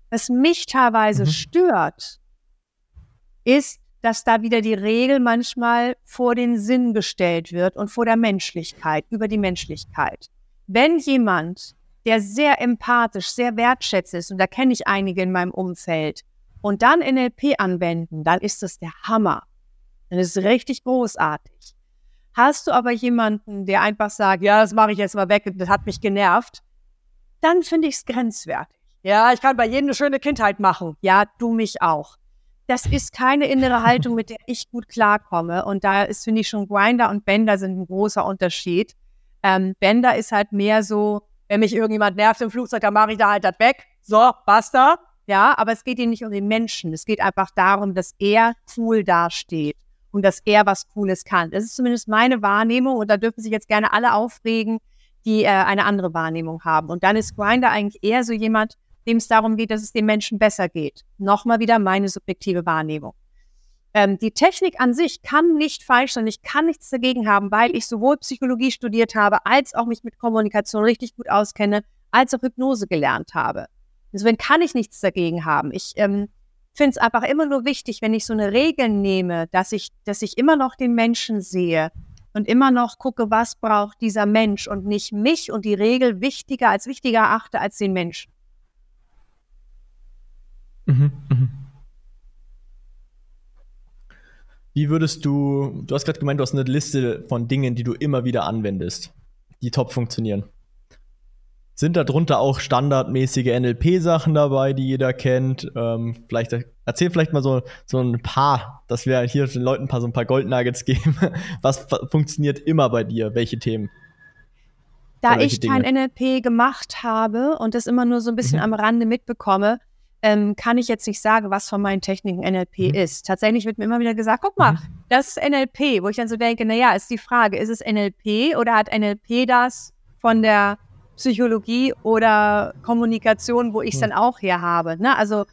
Was mich teilweise mhm. stört, ist, dass da wieder die Regel manchmal vor den Sinn gestellt wird und vor der Menschlichkeit, über die Menschlichkeit. Wenn jemand, der sehr empathisch, sehr wertschätzt ist, und da kenne ich einige in meinem Umfeld, und dann NLP anwenden, dann ist das der Hammer. Dann ist es richtig großartig. Hast du aber jemanden, der einfach sagt, ja, das mache ich jetzt mal weg, das hat mich genervt, dann finde ich es grenzwertig. Ja, ich kann bei jedem eine schöne Kindheit machen. Ja, du mich auch das ist keine innere Haltung, mit der ich gut klarkomme. Und da ist, finde ich, schon Grinder und Bender sind ein großer Unterschied. Ähm, Bender ist halt mehr so, wenn mich irgendjemand nervt im Flugzeug, dann mache ich da halt das weg. So, basta. Ja, aber es geht ihm nicht um den Menschen. Es geht einfach darum, dass er cool dasteht und dass er was Cooles kann. Das ist zumindest meine Wahrnehmung und da dürfen sich jetzt gerne alle aufregen, die äh, eine andere Wahrnehmung haben. Und dann ist Grinder eigentlich eher so jemand, dem es darum geht, dass es den Menschen besser geht. Nochmal wieder meine subjektive Wahrnehmung. Ähm, die Technik an sich kann nicht falsch sein. Ich kann nichts dagegen haben, weil ich sowohl Psychologie studiert habe, als auch mich mit Kommunikation richtig gut auskenne, als auch Hypnose gelernt habe. Deswegen kann ich nichts dagegen haben. Ich ähm, finde es einfach immer nur wichtig, wenn ich so eine Regel nehme, dass ich, dass ich immer noch den Menschen sehe und immer noch gucke, was braucht dieser Mensch und nicht mich und die Regel wichtiger als wichtiger achte als den Menschen. Mhm, mhm. Wie würdest du, du hast gerade gemeint, du hast eine Liste von Dingen, die du immer wieder anwendest, die top funktionieren. Sind darunter auch standardmäßige NLP-Sachen dabei, die jeder kennt? Ähm, vielleicht erzähl vielleicht mal so, so ein paar, dass wir hier den Leuten ein paar, so ein paar Goldnuggets geben. Was funktioniert immer bei dir? Welche Themen? Da ich Dinge? kein NLP gemacht habe und das immer nur so ein bisschen mhm. am Rande mitbekomme, ähm, kann ich jetzt nicht sagen, was von meinen Techniken NLP mhm. ist. Tatsächlich wird mir immer wieder gesagt, guck mal, mhm. das ist NLP, wo ich dann so denke, naja, ist die Frage, ist es NLP oder hat NLP das von der Psychologie oder Kommunikation, wo ich es mhm. dann auch her habe? Ne? Also,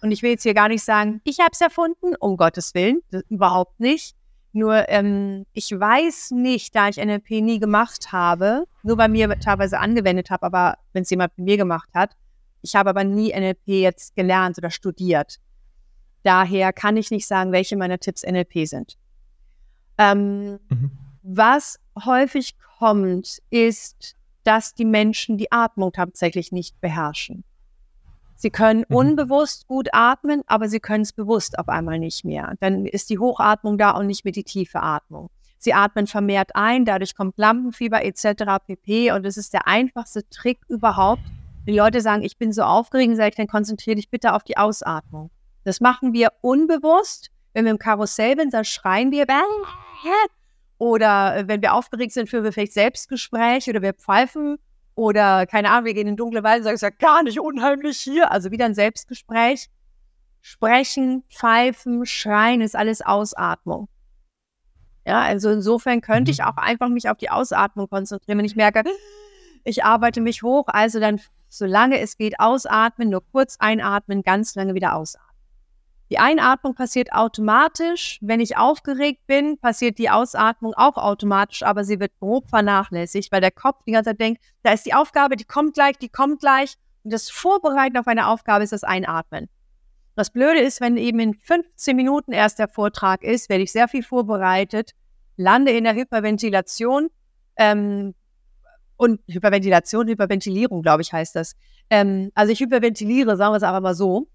und ich will jetzt hier gar nicht sagen, ich habe es erfunden, um Gottes Willen, überhaupt nicht. Nur ähm, ich weiß nicht, da ich NLP nie gemacht habe, nur bei mir teilweise angewendet habe, aber wenn es jemand bei mir gemacht hat, ich habe aber nie NLP jetzt gelernt oder studiert. Daher kann ich nicht sagen, welche meiner Tipps NLP sind. Ähm, mhm. Was häufig kommt, ist, dass die Menschen die Atmung tatsächlich nicht beherrschen. Sie können mhm. unbewusst gut atmen, aber sie können es bewusst auf einmal nicht mehr. Dann ist die Hochatmung da und nicht mehr die tiefe Atmung. Sie atmen vermehrt ein, dadurch kommt Lampenfieber etc. pp. Und es ist der einfachste Trick überhaupt, wenn die Leute sagen, ich bin so aufgeregt, sage ich, dann konzentriere dich bitte auf die Ausatmung. Das machen wir unbewusst. Wenn wir im Karussell sind, dann schreien wir. Oder wenn wir aufgeregt sind, führen wir vielleicht Selbstgespräch oder wir pfeifen. Oder keine Ahnung, wir gehen in dunkle Wald und sagen, es ist ja gar nicht unheimlich hier. Also wieder ein Selbstgespräch. Sprechen, pfeifen, schreien ist alles Ausatmung. Ja, also insofern könnte mhm. ich auch einfach mich auf die Ausatmung konzentrieren, wenn ich merke, ich arbeite mich hoch, also dann solange es geht, ausatmen, nur kurz einatmen, ganz lange wieder ausatmen. Die Einatmung passiert automatisch. Wenn ich aufgeregt bin, passiert die Ausatmung auch automatisch, aber sie wird grob vernachlässigt, weil der Kopf die ganze Zeit denkt, da ist die Aufgabe, die kommt gleich, die kommt gleich. Und das Vorbereiten auf eine Aufgabe ist das Einatmen. Das Blöde ist, wenn eben in 15 Minuten erst der Vortrag ist, werde ich sehr viel vorbereitet, lande in der Hyperventilation, ähm, und Hyperventilation, Hyperventilierung, glaube ich, heißt das. Ähm, also ich hyperventiliere, sagen wir es einfach mal so.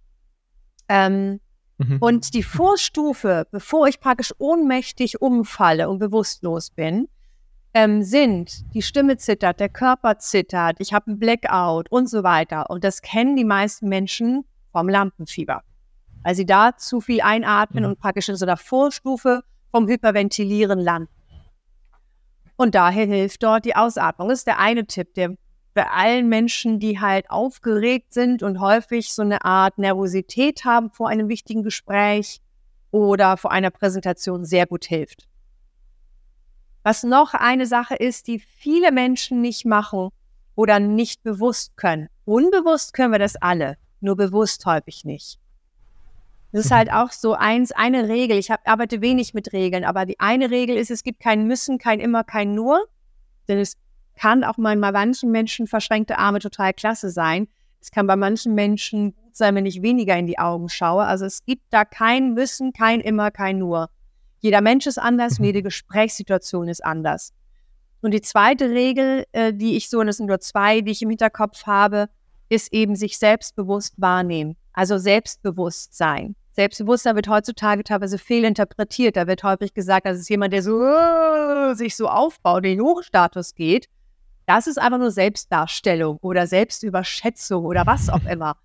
Ähm, mhm. Und die Vorstufe, bevor ich praktisch ohnmächtig umfalle und bewusstlos bin, ähm, sind, die Stimme zittert, der Körper zittert, ich habe einen Blackout und so weiter. Und das kennen die meisten Menschen vom Lampenfieber. Weil sie da zu viel einatmen mhm. und praktisch in so einer Vorstufe vom Hyperventilieren landen. Und daher hilft dort die Ausatmung. Das ist der eine Tipp, der bei allen Menschen, die halt aufgeregt sind und häufig so eine Art Nervosität haben vor einem wichtigen Gespräch oder vor einer Präsentation sehr gut hilft. Was noch eine Sache ist, die viele Menschen nicht machen oder nicht bewusst können. Unbewusst können wir das alle, nur bewusst häufig nicht. Das ist halt auch so eins, eine Regel. Ich hab, arbeite wenig mit Regeln, aber die eine Regel ist, es gibt kein Müssen, kein Immer, kein Nur. Denn es kann auch mal bei manchen Menschen verschränkte Arme total klasse sein. Es kann bei manchen Menschen gut sein, wenn ich weniger in die Augen schaue. Also es gibt da kein Müssen, kein Immer, kein Nur. Jeder Mensch ist anders, Mhm. jede Gesprächssituation ist anders. Und die zweite Regel, äh, die ich so, und es sind nur zwei, die ich im Hinterkopf habe, ist eben sich selbstbewusst wahrnehmen. Also Selbstbewusstsein. Selbstbewusstsein wird heutzutage teilweise fehlinterpretiert. Da wird häufig gesagt, das ist jemand, der so äh, sich so aufbaut, in den Hochstatus geht. Das ist einfach nur Selbstdarstellung oder Selbstüberschätzung oder was auch immer.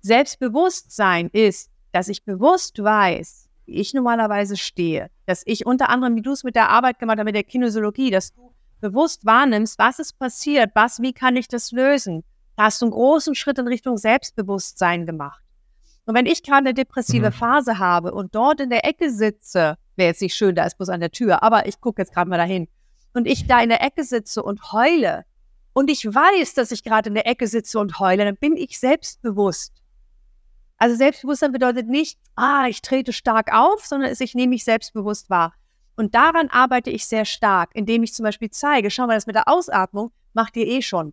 Selbstbewusstsein ist, dass ich bewusst weiß, wie ich normalerweise stehe. Dass ich unter anderem, wie du es mit der Arbeit gemacht hast, mit der Kinesiologie, dass du bewusst wahrnimmst, was ist passiert, was, wie kann ich das lösen. Da hast du einen großen Schritt in Richtung Selbstbewusstsein gemacht. Und wenn ich gerade eine depressive Mhm. Phase habe und dort in der Ecke sitze, wäre jetzt nicht schön, da ist bloß an der Tür, aber ich gucke jetzt gerade mal dahin, und ich da in der Ecke sitze und heule und ich weiß, dass ich gerade in der Ecke sitze und heule, dann bin ich selbstbewusst. Also Selbstbewusstsein bedeutet nicht, ah, ich trete stark auf, sondern es, ich nehme mich selbstbewusst wahr. Und daran arbeite ich sehr stark, indem ich zum Beispiel zeige, schau mal, das mit der Ausatmung macht ihr eh schon.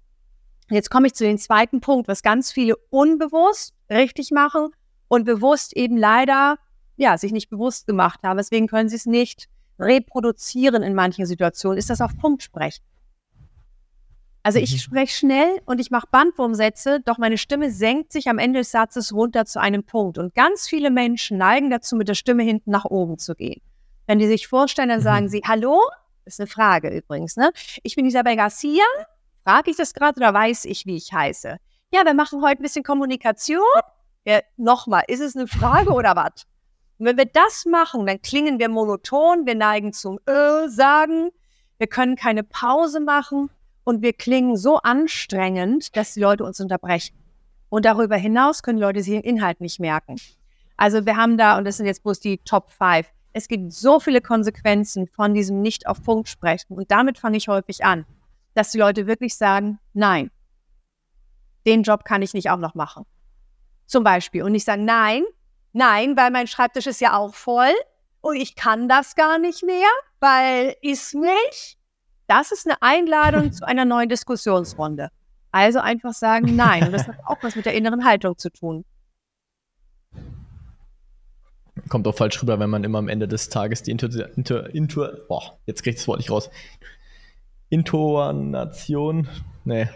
Jetzt komme ich zu dem zweiten Punkt, was ganz viele unbewusst richtig machen und bewusst eben leider, ja, sich nicht bewusst gemacht haben. Deswegen können sie es nicht reproduzieren in manchen Situationen, ist das auf Punkt sprechen. Also ich Mhm. spreche schnell und ich mache Bandwurmsätze, doch meine Stimme senkt sich am Ende des Satzes runter zu einem Punkt. Und ganz viele Menschen neigen dazu, mit der Stimme hinten nach oben zu gehen. Wenn die sich vorstellen, dann Mhm. sagen sie, hallo, ist eine Frage übrigens, ne? Ich bin Isabel Garcia, frage ich das gerade oder weiß ich, wie ich heiße? Ja, wir machen heute ein bisschen Kommunikation. Ja, Nochmal, ist es eine Frage oder was? Und wenn wir das machen, dann klingen wir monoton, wir neigen zum äh sagen, wir können keine Pause machen und wir klingen so anstrengend, dass die Leute uns unterbrechen. Und darüber hinaus können Leute sich den Inhalt nicht merken. Also wir haben da, und das sind jetzt bloß die Top 5, es gibt so viele Konsequenzen von diesem nicht auf Punkt sprechen. Und damit fange ich häufig an, dass die Leute wirklich sagen, nein, den Job kann ich nicht auch noch machen. Zum Beispiel. Und ich sage, nein, nein, weil mein Schreibtisch ist ja auch voll und ich kann das gar nicht mehr, weil ist nicht. Das ist eine Einladung zu einer neuen Diskussionsrunde. Also einfach sagen nein. Und das hat auch was mit der inneren Haltung zu tun. Kommt auch falsch rüber, wenn man immer am Ende des Tages die Intu, Intu, Intu boah, jetzt krieg ich das Wort nicht raus. Intonation, nee,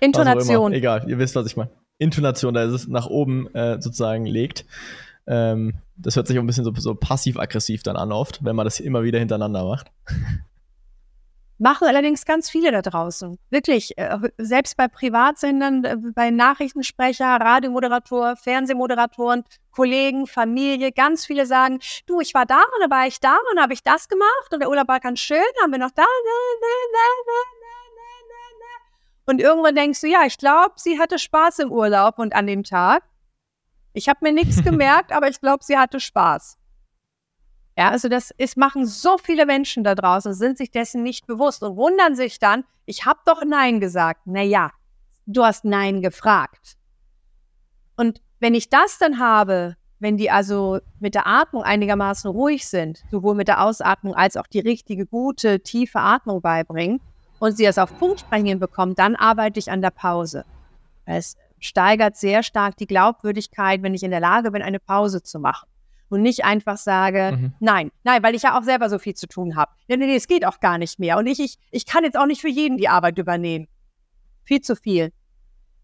Intonation. Egal, ihr wisst, was ich meine. Intonation, da ist es nach oben äh, sozusagen legt. Ähm, das hört sich auch ein bisschen so, so passiv-aggressiv dann an oft, wenn man das immer wieder hintereinander macht. Machen allerdings ganz viele da draußen. Wirklich, äh, selbst bei Privatsendern, äh, bei Nachrichtensprecher, Radiomoderator, Fernsehmoderatoren, Kollegen, Familie, ganz viele sagen, du, ich war da und da war ich da und habe ich das gemacht und der Urlaub war ganz schön, haben wir noch da. ne, ne, ne, ne, ne, ne, ne. Und irgendwann denkst du, ja, ich glaube, sie hatte Spaß im Urlaub und an dem Tag. Ich habe mir nichts gemerkt, aber ich glaube, sie hatte Spaß. Ja, also das ist, machen so viele Menschen da draußen, sind sich dessen nicht bewusst und wundern sich dann, ich habe doch Nein gesagt. Naja, du hast Nein gefragt. Und wenn ich das dann habe, wenn die also mit der Atmung einigermaßen ruhig sind, sowohl mit der Ausatmung als auch die richtige, gute, tiefe Atmung beibringen und sie das auf Punkt sprechen bekommen, dann arbeite ich an der Pause. Es steigert sehr stark die Glaubwürdigkeit, wenn ich in der Lage bin, eine Pause zu machen und nicht einfach sage, Mhm. nein, nein, weil ich ja auch selber so viel zu tun habe. Nee, nee, nee, es geht auch gar nicht mehr. Und ich, ich, ich kann jetzt auch nicht für jeden die Arbeit übernehmen. Viel zu viel.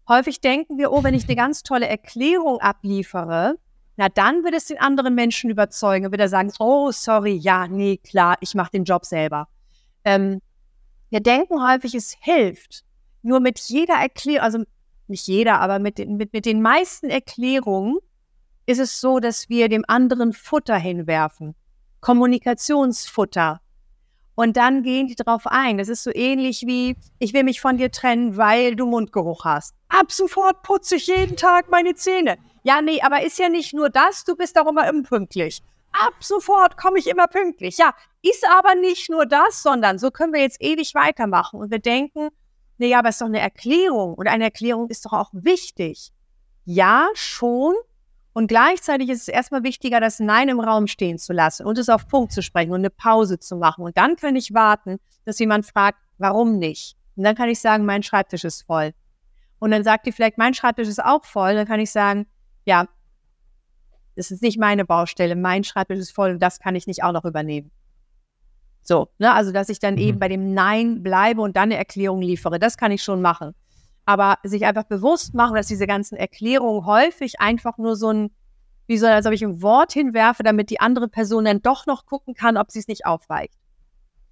Häufig denken wir, oh, wenn ich eine ganz tolle Erklärung abliefere, na dann wird es den anderen Menschen überzeugen, wird er sagen, oh, sorry, ja, nee, klar, ich mache den Job selber. Ähm, wir denken häufig, es hilft. Nur mit jeder Erklärung, also nicht jeder, aber mit den, mit, mit den meisten Erklärungen ist es so, dass wir dem anderen Futter hinwerfen. Kommunikationsfutter. Und dann gehen die drauf ein. Das ist so ähnlich wie, ich will mich von dir trennen, weil du Mundgeruch hast. Ab sofort putze ich jeden Tag meine Zähne. Ja, nee, aber ist ja nicht nur das, du bist auch immer unpünktlich. Ab sofort komme ich immer pünktlich. Ja, ist aber nicht nur das, sondern so können wir jetzt ewig weitermachen. Und wir denken, nee, aber es ist doch eine Erklärung. Und eine Erklärung ist doch auch wichtig. Ja, schon. Und gleichzeitig ist es erstmal wichtiger, das Nein im Raum stehen zu lassen und es auf Punkt zu sprechen und eine Pause zu machen. Und dann kann ich warten, dass jemand fragt, warum nicht? Und dann kann ich sagen, mein Schreibtisch ist voll. Und dann sagt die vielleicht, mein Schreibtisch ist auch voll. Dann kann ich sagen, ja, das ist nicht meine Baustelle. Mein Schreibtisch ist voll und das kann ich nicht auch noch übernehmen. So, ne, also dass ich dann mhm. eben bei dem Nein bleibe und dann eine Erklärung liefere, das kann ich schon machen. Aber sich einfach bewusst machen, dass diese ganzen Erklärungen häufig einfach nur so ein, wie soll, als ob ich ein Wort hinwerfe, damit die andere Person dann doch noch gucken kann, ob sie es nicht aufweicht.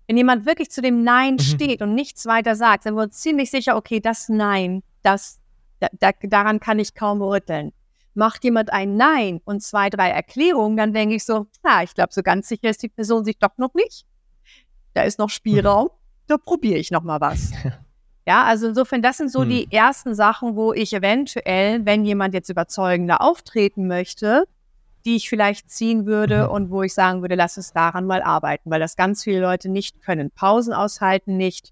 Wenn jemand wirklich zu dem Nein mhm. steht und nichts weiter sagt, dann sind wir uns ziemlich sicher, okay, das Nein, das, da, da, daran kann ich kaum rütteln. Macht jemand ein Nein und zwei, drei Erklärungen, dann denke ich so, na, ich glaube, so ganz sicher ist die Person sich doch noch nicht da ist noch Spielraum, da probiere ich noch mal was. Ja, also insofern, das sind so hm. die ersten Sachen, wo ich eventuell, wenn jemand jetzt überzeugender auftreten möchte, die ich vielleicht ziehen würde mhm. und wo ich sagen würde, lass uns daran mal arbeiten, weil das ganz viele Leute nicht können. Pausen aushalten nicht,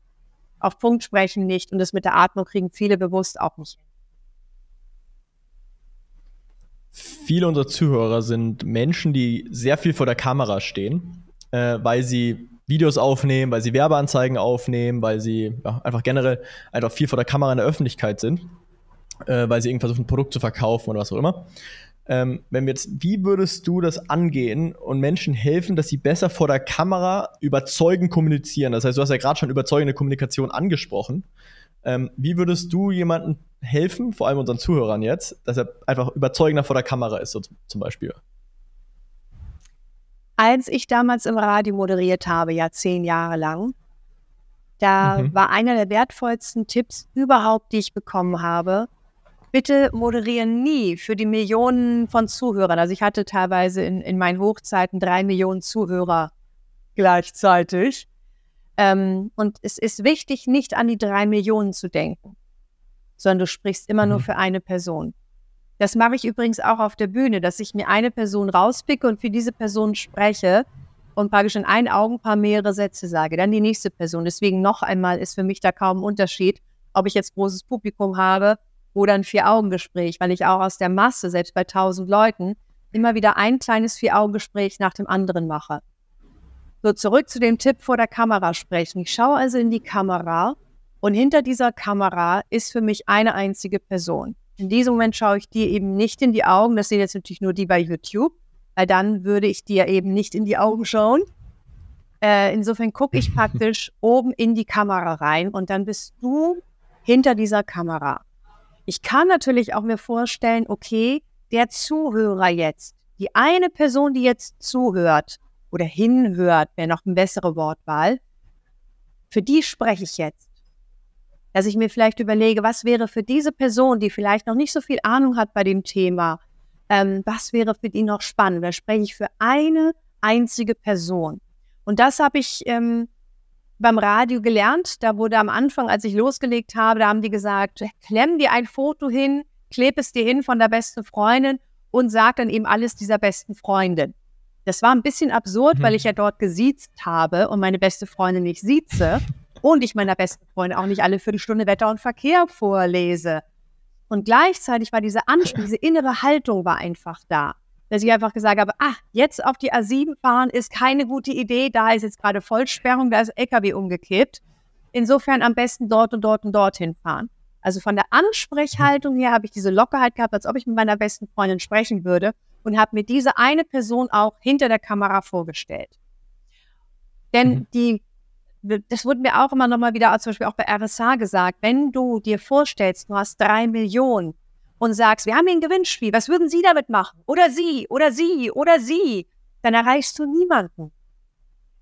auf Punkt sprechen nicht und das mit der Atmung kriegen viele bewusst auch nicht. Viele unserer Zuhörer sind Menschen, die sehr viel vor der Kamera stehen, äh, weil sie Videos aufnehmen, weil sie Werbeanzeigen aufnehmen, weil sie ja, einfach generell einfach viel vor der Kamera in der Öffentlichkeit sind, äh, weil sie irgendwas versuchen, ein Produkt zu verkaufen oder was auch immer. Ähm, wenn wir jetzt, wie würdest du das angehen und Menschen helfen, dass sie besser vor der Kamera überzeugend kommunizieren? Das heißt, du hast ja gerade schon überzeugende Kommunikation angesprochen. Ähm, wie würdest du jemandem helfen, vor allem unseren Zuhörern jetzt, dass er einfach überzeugender vor der Kamera ist, so zum Beispiel? als ich damals im Radio moderiert habe, ja zehn Jahre lang, da mhm. war einer der wertvollsten Tipps überhaupt, die ich bekommen habe. Bitte moderieren nie für die Millionen von Zuhörern. Also ich hatte teilweise in, in meinen Hochzeiten drei Millionen Zuhörer gleichzeitig. Ähm, und es ist wichtig, nicht an die drei Millionen zu denken, sondern du sprichst immer mhm. nur für eine Person. Das mache ich übrigens auch auf der Bühne, dass ich mir eine Person rauspicke und für diese Person spreche und praktisch in ein Augenpaar mehrere Sätze sage. Dann die nächste Person. Deswegen noch einmal ist für mich da kaum ein Unterschied, ob ich jetzt großes Publikum habe oder ein Vier-Augen-Gespräch, weil ich auch aus der Masse, selbst bei tausend Leuten, immer wieder ein kleines Vier-Augen-Gespräch nach dem anderen mache. So, zurück zu dem Tipp vor der Kamera sprechen. Ich schaue also in die Kamera und hinter dieser Kamera ist für mich eine einzige Person. In diesem Moment schaue ich dir eben nicht in die Augen. Das sehen jetzt natürlich nur die bei YouTube, weil dann würde ich dir eben nicht in die Augen schauen. Äh, insofern gucke ich praktisch oben in die Kamera rein und dann bist du hinter dieser Kamera. Ich kann natürlich auch mir vorstellen, okay, der Zuhörer jetzt, die eine Person, die jetzt zuhört oder hinhört, wäre noch eine bessere Wortwahl, für die spreche ich jetzt dass ich mir vielleicht überlege, was wäre für diese Person, die vielleicht noch nicht so viel Ahnung hat bei dem Thema, ähm, was wäre für die noch spannend? Da spreche ich für eine einzige Person. Und das habe ich ähm, beim Radio gelernt. Da wurde am Anfang, als ich losgelegt habe, da haben die gesagt, klemm dir ein Foto hin, kleb es dir hin von der besten Freundin und sag dann eben alles dieser besten Freundin. Das war ein bisschen absurd, mhm. weil ich ja dort gesiezt habe und meine beste Freundin nicht sieze und ich meiner besten Freundin auch nicht alle Viertelstunde Wetter und Verkehr vorlese. Und gleichzeitig war diese Anspruch, diese innere Haltung war einfach da. Dass ich einfach gesagt habe, ah, jetzt auf die A7 fahren ist keine gute Idee, da ist jetzt gerade Vollsperrung, da ist LKW umgekippt. Insofern am besten dort und dort und dorthin fahren. Also von der Ansprechhaltung her habe ich diese Lockerheit gehabt, als ob ich mit meiner besten Freundin sprechen würde und habe mir diese eine Person auch hinter der Kamera vorgestellt. Denn mhm. die das wurde mir auch immer nochmal wieder, zum Beispiel auch bei RSA gesagt, wenn du dir vorstellst, du hast drei Millionen und sagst, wir haben hier ein Gewinnspiel, was würden Sie damit machen? Oder Sie, oder Sie, oder Sie, dann erreichst du niemanden.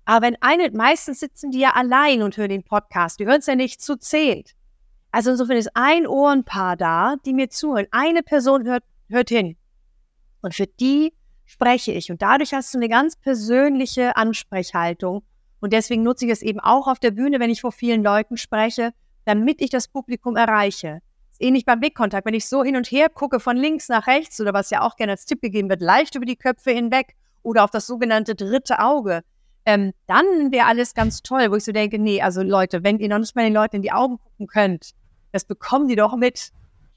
Aber wenn eine, meistens sitzen die ja allein und hören den Podcast, die hören es ja nicht zu zehnt. Also insofern ist ein Ohrenpaar da, die mir zuhören. Eine Person hört, hört hin. Und für die spreche ich. Und dadurch hast du eine ganz persönliche Ansprechhaltung und deswegen nutze ich es eben auch auf der Bühne, wenn ich vor vielen Leuten spreche, damit ich das Publikum erreiche. ist ähnlich beim Blickkontakt. Wenn ich so hin und her gucke, von links nach rechts oder was ja auch gerne als Tipp gegeben wird, leicht über die Köpfe hinweg oder auf das sogenannte dritte Auge, ähm, dann wäre alles ganz toll, wo ich so denke, nee, also Leute, wenn ihr noch nicht mal den Leuten in die Augen gucken könnt, das bekommen die doch mit.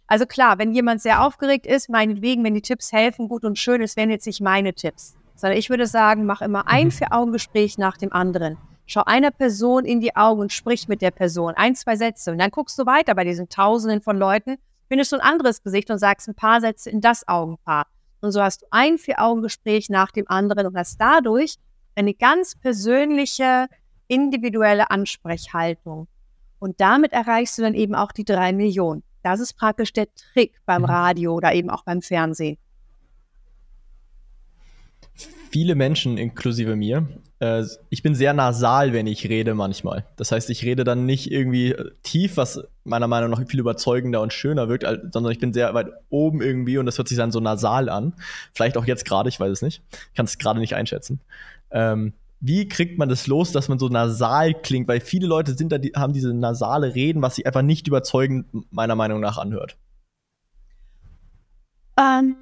Also klar, wenn jemand sehr aufgeregt ist, meinetwegen, wenn die Tipps helfen, gut und schön, es wären jetzt nicht meine Tipps sondern ich würde sagen, mach immer ein mhm. Vier-Augen-Gespräch nach dem anderen. Schau einer Person in die Augen und sprich mit der Person. Ein, zwei Sätze. Und dann guckst du weiter bei diesen Tausenden von Leuten, findest du ein anderes Gesicht und sagst ein paar Sätze in das Augenpaar. Und so hast du ein Vier-Augen-Gespräch nach dem anderen und hast dadurch eine ganz persönliche, individuelle Ansprechhaltung. Und damit erreichst du dann eben auch die drei Millionen. Das ist praktisch der Trick beim mhm. Radio oder eben auch beim Fernsehen. Viele Menschen, inklusive mir, äh, ich bin sehr nasal, wenn ich rede manchmal. Das heißt, ich rede dann nicht irgendwie äh, tief, was meiner Meinung nach viel überzeugender und schöner wirkt, sondern ich bin sehr weit oben irgendwie und das hört sich dann so nasal an. Vielleicht auch jetzt gerade, ich weiß es nicht. Ich kann es gerade nicht einschätzen. Ähm, wie kriegt man das los, dass man so nasal klingt? Weil viele Leute sind da, die, haben diese nasale Reden, was sich einfach nicht überzeugend meiner Meinung nach anhört. Ähm,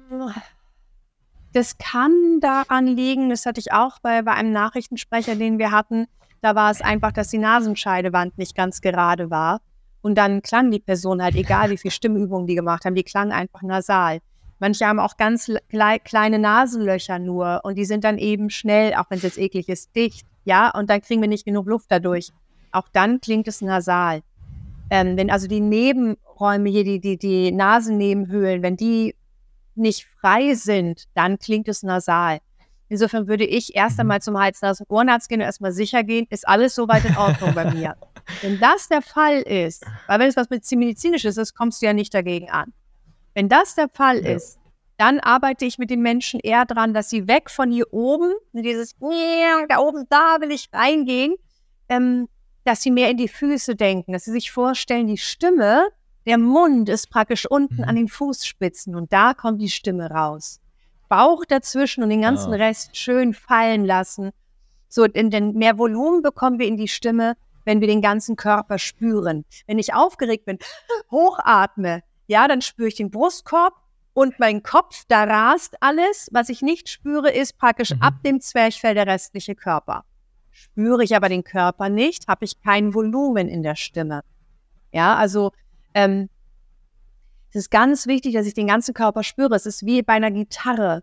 das kann daran liegen, das hatte ich auch bei, bei einem Nachrichtensprecher, den wir hatten. Da war es einfach, dass die Nasenscheidewand nicht ganz gerade war. Und dann klang die Person halt, egal wie viel Stimmübungen die gemacht haben, die klang einfach nasal. Manche haben auch ganz kleine Nasenlöcher nur und die sind dann eben schnell, auch wenn es jetzt eklig ist, dicht. Ja, und dann kriegen wir nicht genug Luft dadurch. Auch dann klingt es nasal. Ähm, wenn also die Nebenräume hier, die, die, die Nasennebenhöhlen, wenn die nicht frei sind, dann klingt es nasal. Insofern würde ich erst einmal zum Hals, Nasen, Ohrenarzt gehen und erstmal sicher gehen, ist alles soweit in Ordnung bei mir. Wenn das der Fall ist, weil wenn es was medizinisches ist, kommst du ja nicht dagegen an. Wenn das der Fall ja. ist, dann arbeite ich mit den Menschen eher dran, dass sie weg von hier oben, dieses da oben, da will ich reingehen, ähm, dass sie mehr in die Füße denken, dass sie sich vorstellen, die Stimme, der Mund ist praktisch unten mhm. an den Fußspitzen und da kommt die Stimme raus. Bauch dazwischen und den ganzen oh. Rest schön fallen lassen. So, denn mehr Volumen bekommen wir in die Stimme, wenn wir den ganzen Körper spüren. Wenn ich aufgeregt bin, hochatme, ja, dann spüre ich den Brustkorb und mein Kopf, da rast alles. Was ich nicht spüre, ist praktisch mhm. ab dem Zwerchfell der restliche Körper. Spüre ich aber den Körper nicht, habe ich kein Volumen in der Stimme. Ja, also ähm, es ist ganz wichtig, dass ich den ganzen Körper spüre. Es ist wie bei einer Gitarre.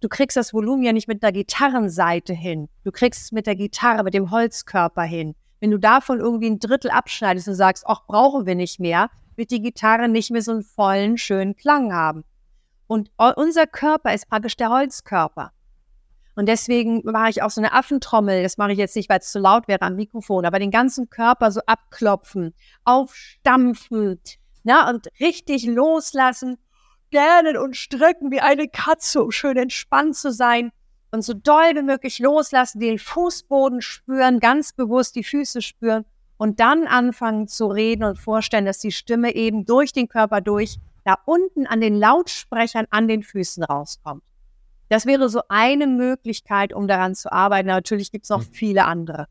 Du kriegst das Volumen ja nicht mit der Gitarrenseite hin. Du kriegst es mit der Gitarre, mit dem Holzkörper hin. Wenn du davon irgendwie ein Drittel abschneidest und sagst, ach, brauchen wir nicht mehr, wird die Gitarre nicht mehr so einen vollen, schönen Klang haben. Und unser Körper ist praktisch der Holzkörper. Und deswegen mache ich auch so eine Affentrommel. Das mache ich jetzt nicht, weil es zu laut wäre am Mikrofon, aber den ganzen Körper so abklopfen, aufstampfen, na, und richtig loslassen, gähnen und strecken wie eine Katze, um schön entspannt zu sein und so doll wie möglich loslassen, den Fußboden spüren, ganz bewusst die Füße spüren und dann anfangen zu reden und vorstellen, dass die Stimme eben durch den Körper durch da unten an den Lautsprechern an den Füßen rauskommt. Das wäre so eine Möglichkeit, um daran zu arbeiten. Natürlich gibt es noch hm. viele andere.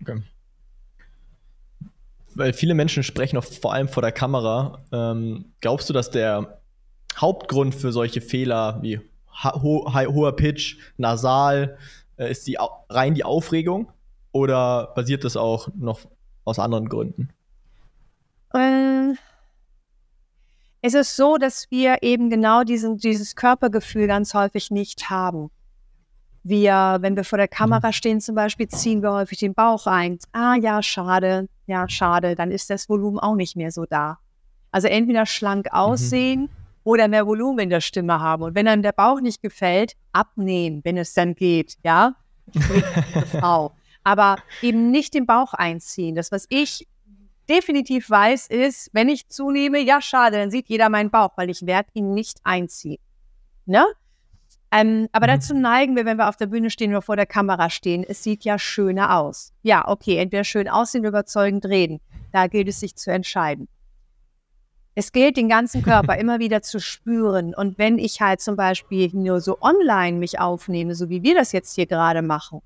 Okay. Weil viele Menschen sprechen auch vor allem vor der Kamera. Ähm, glaubst du, dass der Hauptgrund für solche Fehler wie ho hoher Pitch, nasal, äh, ist die, rein die Aufregung? Oder basiert das auch noch aus anderen Gründen? Ähm, es ist so, dass wir eben genau diesen, dieses Körpergefühl ganz häufig nicht haben. Wir, wenn wir vor der Kamera mhm. stehen zum Beispiel, ziehen wir häufig den Bauch ein. Ah ja, schade, ja, schade, dann ist das Volumen auch nicht mehr so da. Also entweder schlank mhm. aussehen mhm. oder mehr Volumen in der Stimme haben. Und wenn einem der Bauch nicht gefällt, abnehmen, wenn es dann geht, ja. Frau aber eben nicht den Bauch einziehen. Das, was ich definitiv weiß, ist, wenn ich zunehme, ja, schade, dann sieht jeder meinen Bauch, weil ich werde ihn nicht einziehen. Ne? Ähm, aber mhm. dazu neigen wir, wenn wir auf der Bühne stehen oder vor der Kamera stehen. Es sieht ja schöner aus. Ja, okay, entweder schön aussehen oder überzeugend reden. Da gilt es sich zu entscheiden. Es gilt, den ganzen Körper immer wieder zu spüren. Und wenn ich halt zum Beispiel nur so online mich aufnehme, so wie wir das jetzt hier gerade machen,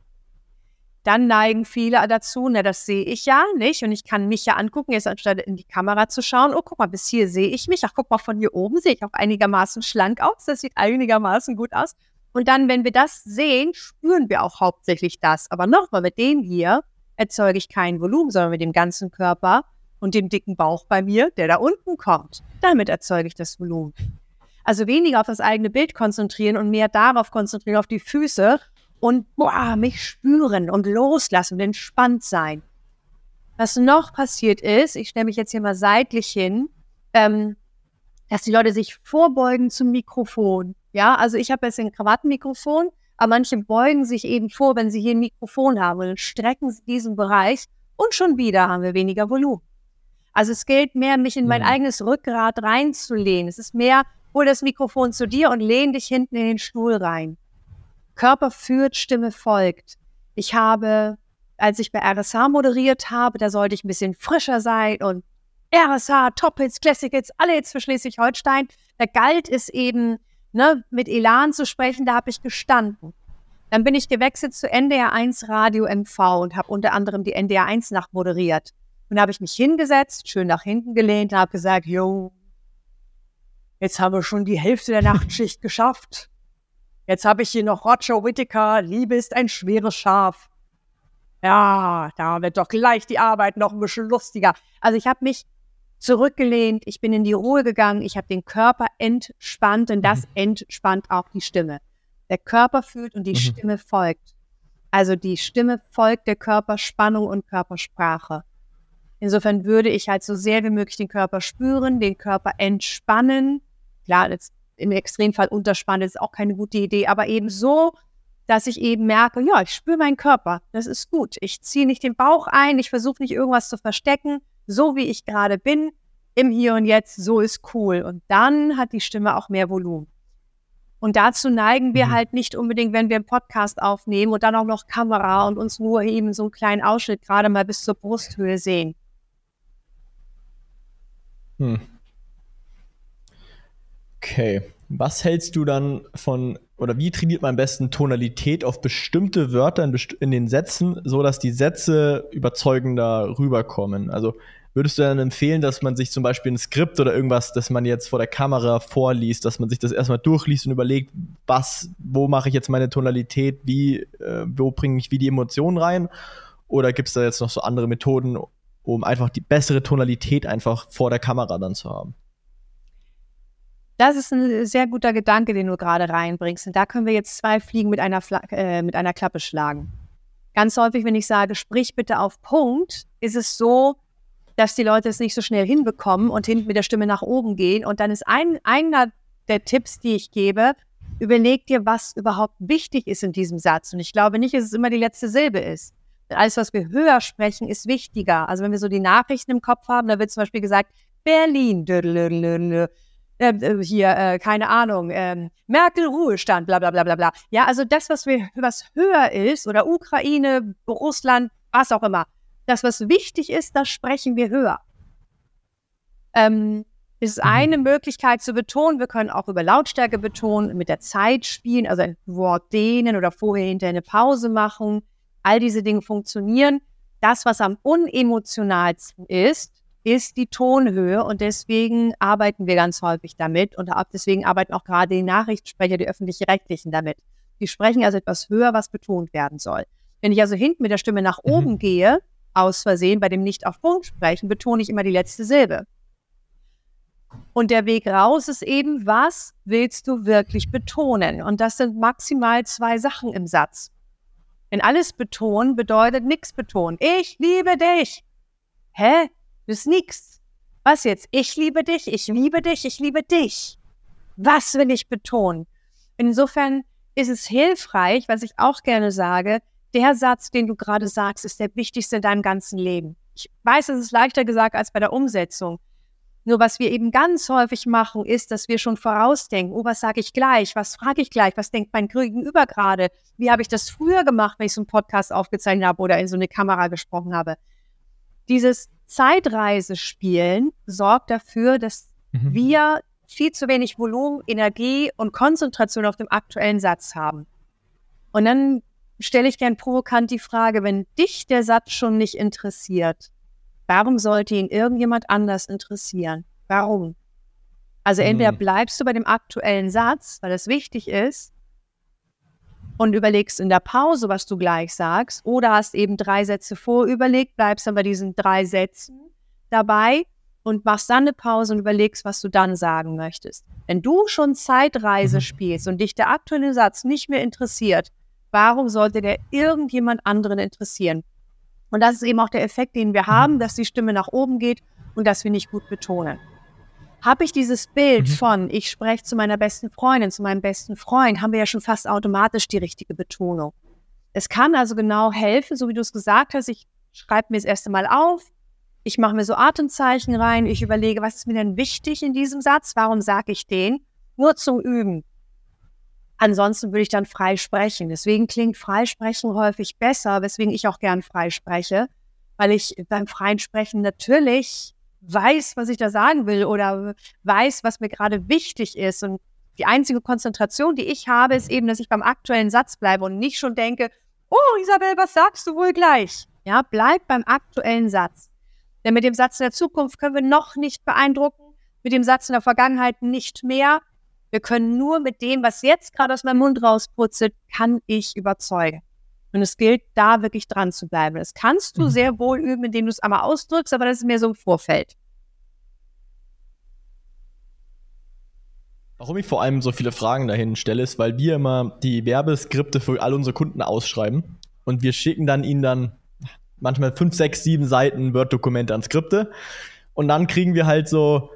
dann neigen viele dazu, na, das sehe ich ja nicht und ich kann mich ja angucken, jetzt anstatt in die Kamera zu schauen, oh, guck mal, bis hier sehe ich mich, ach, guck mal, von hier oben sehe ich auch einigermaßen schlank aus, das sieht einigermaßen gut aus. Und dann, wenn wir das sehen, spüren wir auch hauptsächlich das. Aber nochmal, mit dem hier erzeuge ich kein Volumen, sondern mit dem ganzen Körper und dem dicken Bauch bei mir, der da unten kommt. Damit erzeuge ich das Volumen. Also weniger auf das eigene Bild konzentrieren und mehr darauf konzentrieren, auf die Füße und boah, mich spüren und loslassen und entspannt sein. Was noch passiert ist, ich stelle mich jetzt hier mal seitlich hin, ähm, dass die Leute sich vorbeugen zum Mikrofon. Ja, also ich habe jetzt ein Krawattenmikrofon, aber manche beugen sich eben vor, wenn sie hier ein Mikrofon haben und dann strecken sie diesen Bereich und schon wieder haben wir weniger Volumen. Also es gilt mehr, mich in mein mhm. eigenes Rückgrat reinzulehnen. Es ist mehr, hol das Mikrofon zu dir und lehn dich hinten in den Stuhl rein. Körper führt, Stimme folgt. Ich habe, als ich bei RSH moderiert habe, da sollte ich ein bisschen frischer sein und RSH, Top Hits, Classic Hits, alle Hits für Schleswig-Holstein. Da galt es eben, ne, mit Elan zu sprechen, da habe ich gestanden. Dann bin ich gewechselt zu NDR 1 Radio MV und habe unter anderem die NDR 1 Nacht moderiert. Und da habe ich mich hingesetzt, schön nach hinten gelehnt, habe gesagt, jo, jetzt haben wir schon die Hälfte der Nachtschicht geschafft. Jetzt habe ich hier noch Roger Whittaker, Liebe ist ein schweres Schaf. Ja, da wird doch gleich die Arbeit noch ein bisschen lustiger. Also ich habe mich zurückgelehnt, ich bin in die Ruhe gegangen, ich habe den Körper entspannt und das mhm. entspannt auch die Stimme. Der Körper fühlt und die mhm. Stimme folgt. Also die Stimme folgt der Körperspannung und Körpersprache. Insofern würde ich halt so sehr wie möglich den Körper spüren, den Körper entspannen. Klar, jetzt im Extremfall unterspannen ist auch keine gute Idee, aber eben so, dass ich eben merke, ja, ich spüre meinen Körper, das ist gut. Ich ziehe nicht den Bauch ein, ich versuche nicht irgendwas zu verstecken, so wie ich gerade bin, im Hier und Jetzt, so ist cool. Und dann hat die Stimme auch mehr Volumen. Und dazu neigen wir mhm. halt nicht unbedingt, wenn wir einen Podcast aufnehmen und dann auch noch Kamera und uns nur eben so einen kleinen Ausschnitt gerade mal bis zur Brusthöhe sehen. Hm. Okay. Was hältst du dann von, oder wie trainiert man am besten Tonalität auf bestimmte Wörter in, den Sätzen, so dass die Sätze überzeugender rüberkommen? Also würdest du dann empfehlen, dass man sich zum Beispiel ein Skript oder irgendwas, das man jetzt vor der Kamera vorliest, dass man sich das erstmal durchliest und überlegt, was, wo mache ich jetzt meine Tonalität, wie, äh, wo bringe ich wie die Emotionen rein? Oder gibt es da jetzt noch so andere Methoden, um einfach die bessere Tonalität einfach vor der Kamera dann zu haben? Das ist ein sehr guter Gedanke, den du gerade reinbringst. Und da können wir jetzt zwei Fliegen mit einer, Fla äh, mit einer Klappe schlagen. Ganz häufig, wenn ich sage, sprich bitte auf Punkt, ist es so, dass die Leute es nicht so schnell hinbekommen und hinten mit der Stimme nach oben gehen. Und dann ist ein, einer der Tipps, die ich gebe, überleg dir, was überhaupt wichtig ist in diesem Satz. Und ich glaube nicht, dass es immer die letzte Silbe ist. Alles, was wir höher sprechen, ist wichtiger. Also wenn wir so die Nachrichten im Kopf haben, da wird zum Beispiel gesagt, Berlin, ähm, äh, hier, äh, keine Ahnung, äh, Merkel Ruhestand, bla bla bla bla bla. Ja, also das, was wir, was höher ist, oder Ukraine, Russland, was auch immer, das, was wichtig ist, das sprechen wir höher. Ähm, ist mhm. eine Möglichkeit zu betonen. Wir können auch über Lautstärke betonen, mit der Zeit spielen, also ein Wort dehnen oder vorher hinter eine Pause machen. All diese Dinge funktionieren. Das, was am unemotionalsten ist, ist die Tonhöhe und deswegen arbeiten wir ganz häufig damit und deswegen arbeiten auch gerade die Nachrichtensprecher, die öffentlich-rechtlichen damit. Die sprechen also etwas höher, was betont werden soll. Wenn ich also hinten mit der Stimme nach mhm. oben gehe, aus Versehen bei dem nicht auf Punkt sprechen, betone ich immer die letzte Silbe. Und der Weg raus ist eben, was willst du wirklich betonen? Und das sind maximal zwei Sachen im Satz. Denn alles betonen bedeutet nichts betonen. Ich liebe dich. Hä? Das ist nichts. Was jetzt? Ich liebe dich, ich liebe dich, ich liebe dich. Was will ich betonen? Insofern ist es hilfreich, was ich auch gerne sage, der Satz, den du gerade sagst, ist der wichtigste in deinem ganzen Leben. Ich weiß, es ist leichter gesagt als bei der Umsetzung. Nur was wir eben ganz häufig machen, ist, dass wir schon vorausdenken, oh, was sage ich gleich, was frage ich gleich, was denkt mein Gegenüber gerade, wie habe ich das früher gemacht, wenn ich so einen Podcast aufgezeichnet habe oder in so eine Kamera gesprochen habe. Dieses Zeitreisespielen sorgt dafür, dass mhm. wir viel zu wenig Volumen, Energie und Konzentration auf dem aktuellen Satz haben. Und dann stelle ich gern provokant die Frage, wenn dich der Satz schon nicht interessiert, warum sollte ihn irgendjemand anders interessieren? Warum? Also entweder mhm. bleibst du bei dem aktuellen Satz, weil das wichtig ist, und überlegst in der Pause, was du gleich sagst, oder hast eben drei Sätze vorüberlegt, bleibst dann bei diesen drei Sätzen dabei und machst dann eine Pause und überlegst, was du dann sagen möchtest. Wenn du schon Zeitreise mhm. spielst und dich der aktuelle Satz nicht mehr interessiert, Warum sollte der irgendjemand anderen interessieren? Und das ist eben auch der Effekt, den wir haben, dass die Stimme nach oben geht und dass wir nicht gut betonen. Habe ich dieses Bild mhm. von, ich spreche zu meiner besten Freundin, zu meinem besten Freund, haben wir ja schon fast automatisch die richtige Betonung. Es kann also genau helfen, so wie du es gesagt hast, ich schreibe mir das erste Mal auf, ich mache mir so Atemzeichen rein, ich überlege, was ist mir denn wichtig in diesem Satz, warum sage ich den? Nur zum Üben. Ansonsten würde ich dann frei sprechen. Deswegen klingt Freisprechen häufig besser, weswegen ich auch gern frei spreche, weil ich beim freien Sprechen natürlich weiß, was ich da sagen will oder weiß, was mir gerade wichtig ist. Und die einzige Konzentration, die ich habe, ist eben, dass ich beim aktuellen Satz bleibe und nicht schon denke, oh Isabel, was sagst du wohl gleich? Ja, bleib beim aktuellen Satz. Denn mit dem Satz in der Zukunft können wir noch nicht beeindrucken, mit dem Satz in der Vergangenheit nicht mehr. Wir können nur mit dem, was jetzt gerade aus meinem Mund rausputzelt, kann ich überzeugen. Und es gilt, da wirklich dran zu bleiben. Das kannst du mhm. sehr wohl üben, indem du es einmal ausdrückst, aber das ist mehr so im Vorfeld. Warum ich vor allem so viele Fragen dahin stelle, ist, weil wir immer die Werbeskripte für all unsere Kunden ausschreiben und wir schicken dann ihnen dann manchmal fünf, sechs, sieben Seiten Word-Dokumente an Skripte und dann kriegen wir halt so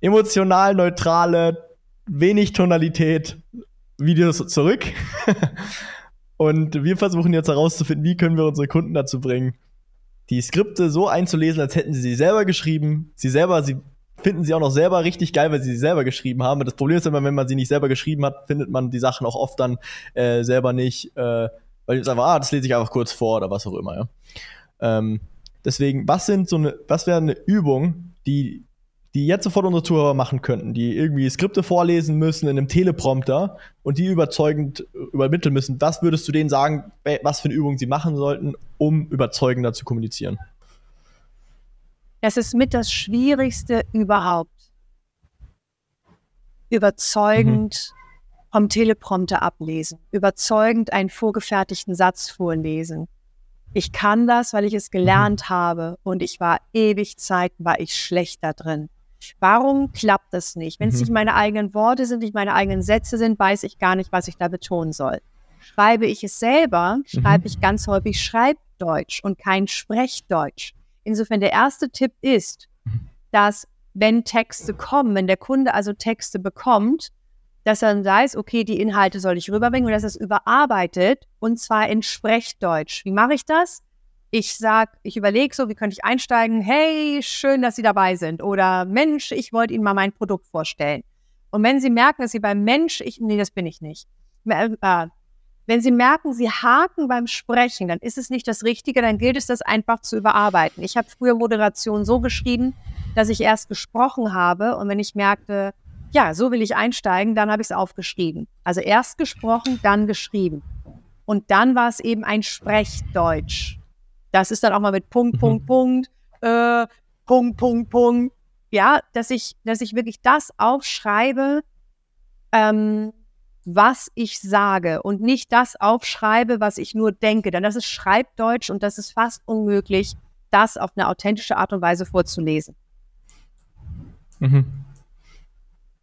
emotional neutrale wenig Tonalität Videos zurück. und wir versuchen jetzt herauszufinden, wie können wir unsere Kunden dazu bringen, die Skripte so einzulesen, als hätten sie sie selber geschrieben. Sie selber, sie finden sie auch noch selber richtig geil, weil sie sie selber geschrieben haben. Das Problem ist immer, wenn man sie nicht selber geschrieben hat, findet man die Sachen auch oft dann äh, selber nicht, äh, weil es einfach, ah, das lese ich einfach kurz vor oder was auch immer, ja. Ähm, deswegen, was sind so eine, was wäre eine Übung, die die jetzt sofort unsere Zuhörer machen könnten, die irgendwie Skripte vorlesen müssen in einem Teleprompter und die überzeugend übermitteln müssen, was würdest du denen sagen, was für eine Übung sie machen sollten, um überzeugender zu kommunizieren? Das ist mit das Schwierigste überhaupt. Überzeugend mhm. vom Teleprompter ablesen, überzeugend einen vorgefertigten Satz vorlesen. Ich kann das, weil ich es gelernt mhm. habe und ich war ewig Zeit, war ich schlecht da drin. Warum klappt das nicht? Wenn es mhm. nicht meine eigenen Worte sind, nicht meine eigenen Sätze sind, weiß ich gar nicht, was ich da betonen soll. Schreibe ich es selber, schreibe mhm. ich ganz häufig Schreibdeutsch und kein Sprechdeutsch. Insofern der erste Tipp ist, dass wenn Texte kommen, wenn der Kunde also Texte bekommt, dass er dann weiß, okay, die Inhalte soll ich rüberbringen und dass er es überarbeitet und zwar in Sprechdeutsch. Wie mache ich das? Ich sage, ich überlege so, wie könnte ich einsteigen? Hey, schön, dass Sie dabei sind. Oder Mensch, ich wollte Ihnen mal mein Produkt vorstellen. Und wenn Sie merken, dass Sie beim Mensch, ich, nee, das bin ich nicht. Äh, wenn Sie merken, Sie haken beim Sprechen, dann ist es nicht das Richtige, dann gilt es, das einfach zu überarbeiten. Ich habe früher Moderation so geschrieben, dass ich erst gesprochen habe und wenn ich merkte, ja, so will ich einsteigen, dann habe ich es aufgeschrieben. Also erst gesprochen, dann geschrieben. Und dann war es eben ein Sprechdeutsch. Das ist dann auch mal mit Punkt, mhm. Punkt, Punkt, äh, Punkt, Punkt, Punkt. Ja, dass ich, dass ich wirklich das aufschreibe, ähm, was ich sage und nicht das aufschreibe, was ich nur denke. Denn das ist Schreibdeutsch und das ist fast unmöglich, das auf eine authentische Art und Weise vorzulesen. Mhm.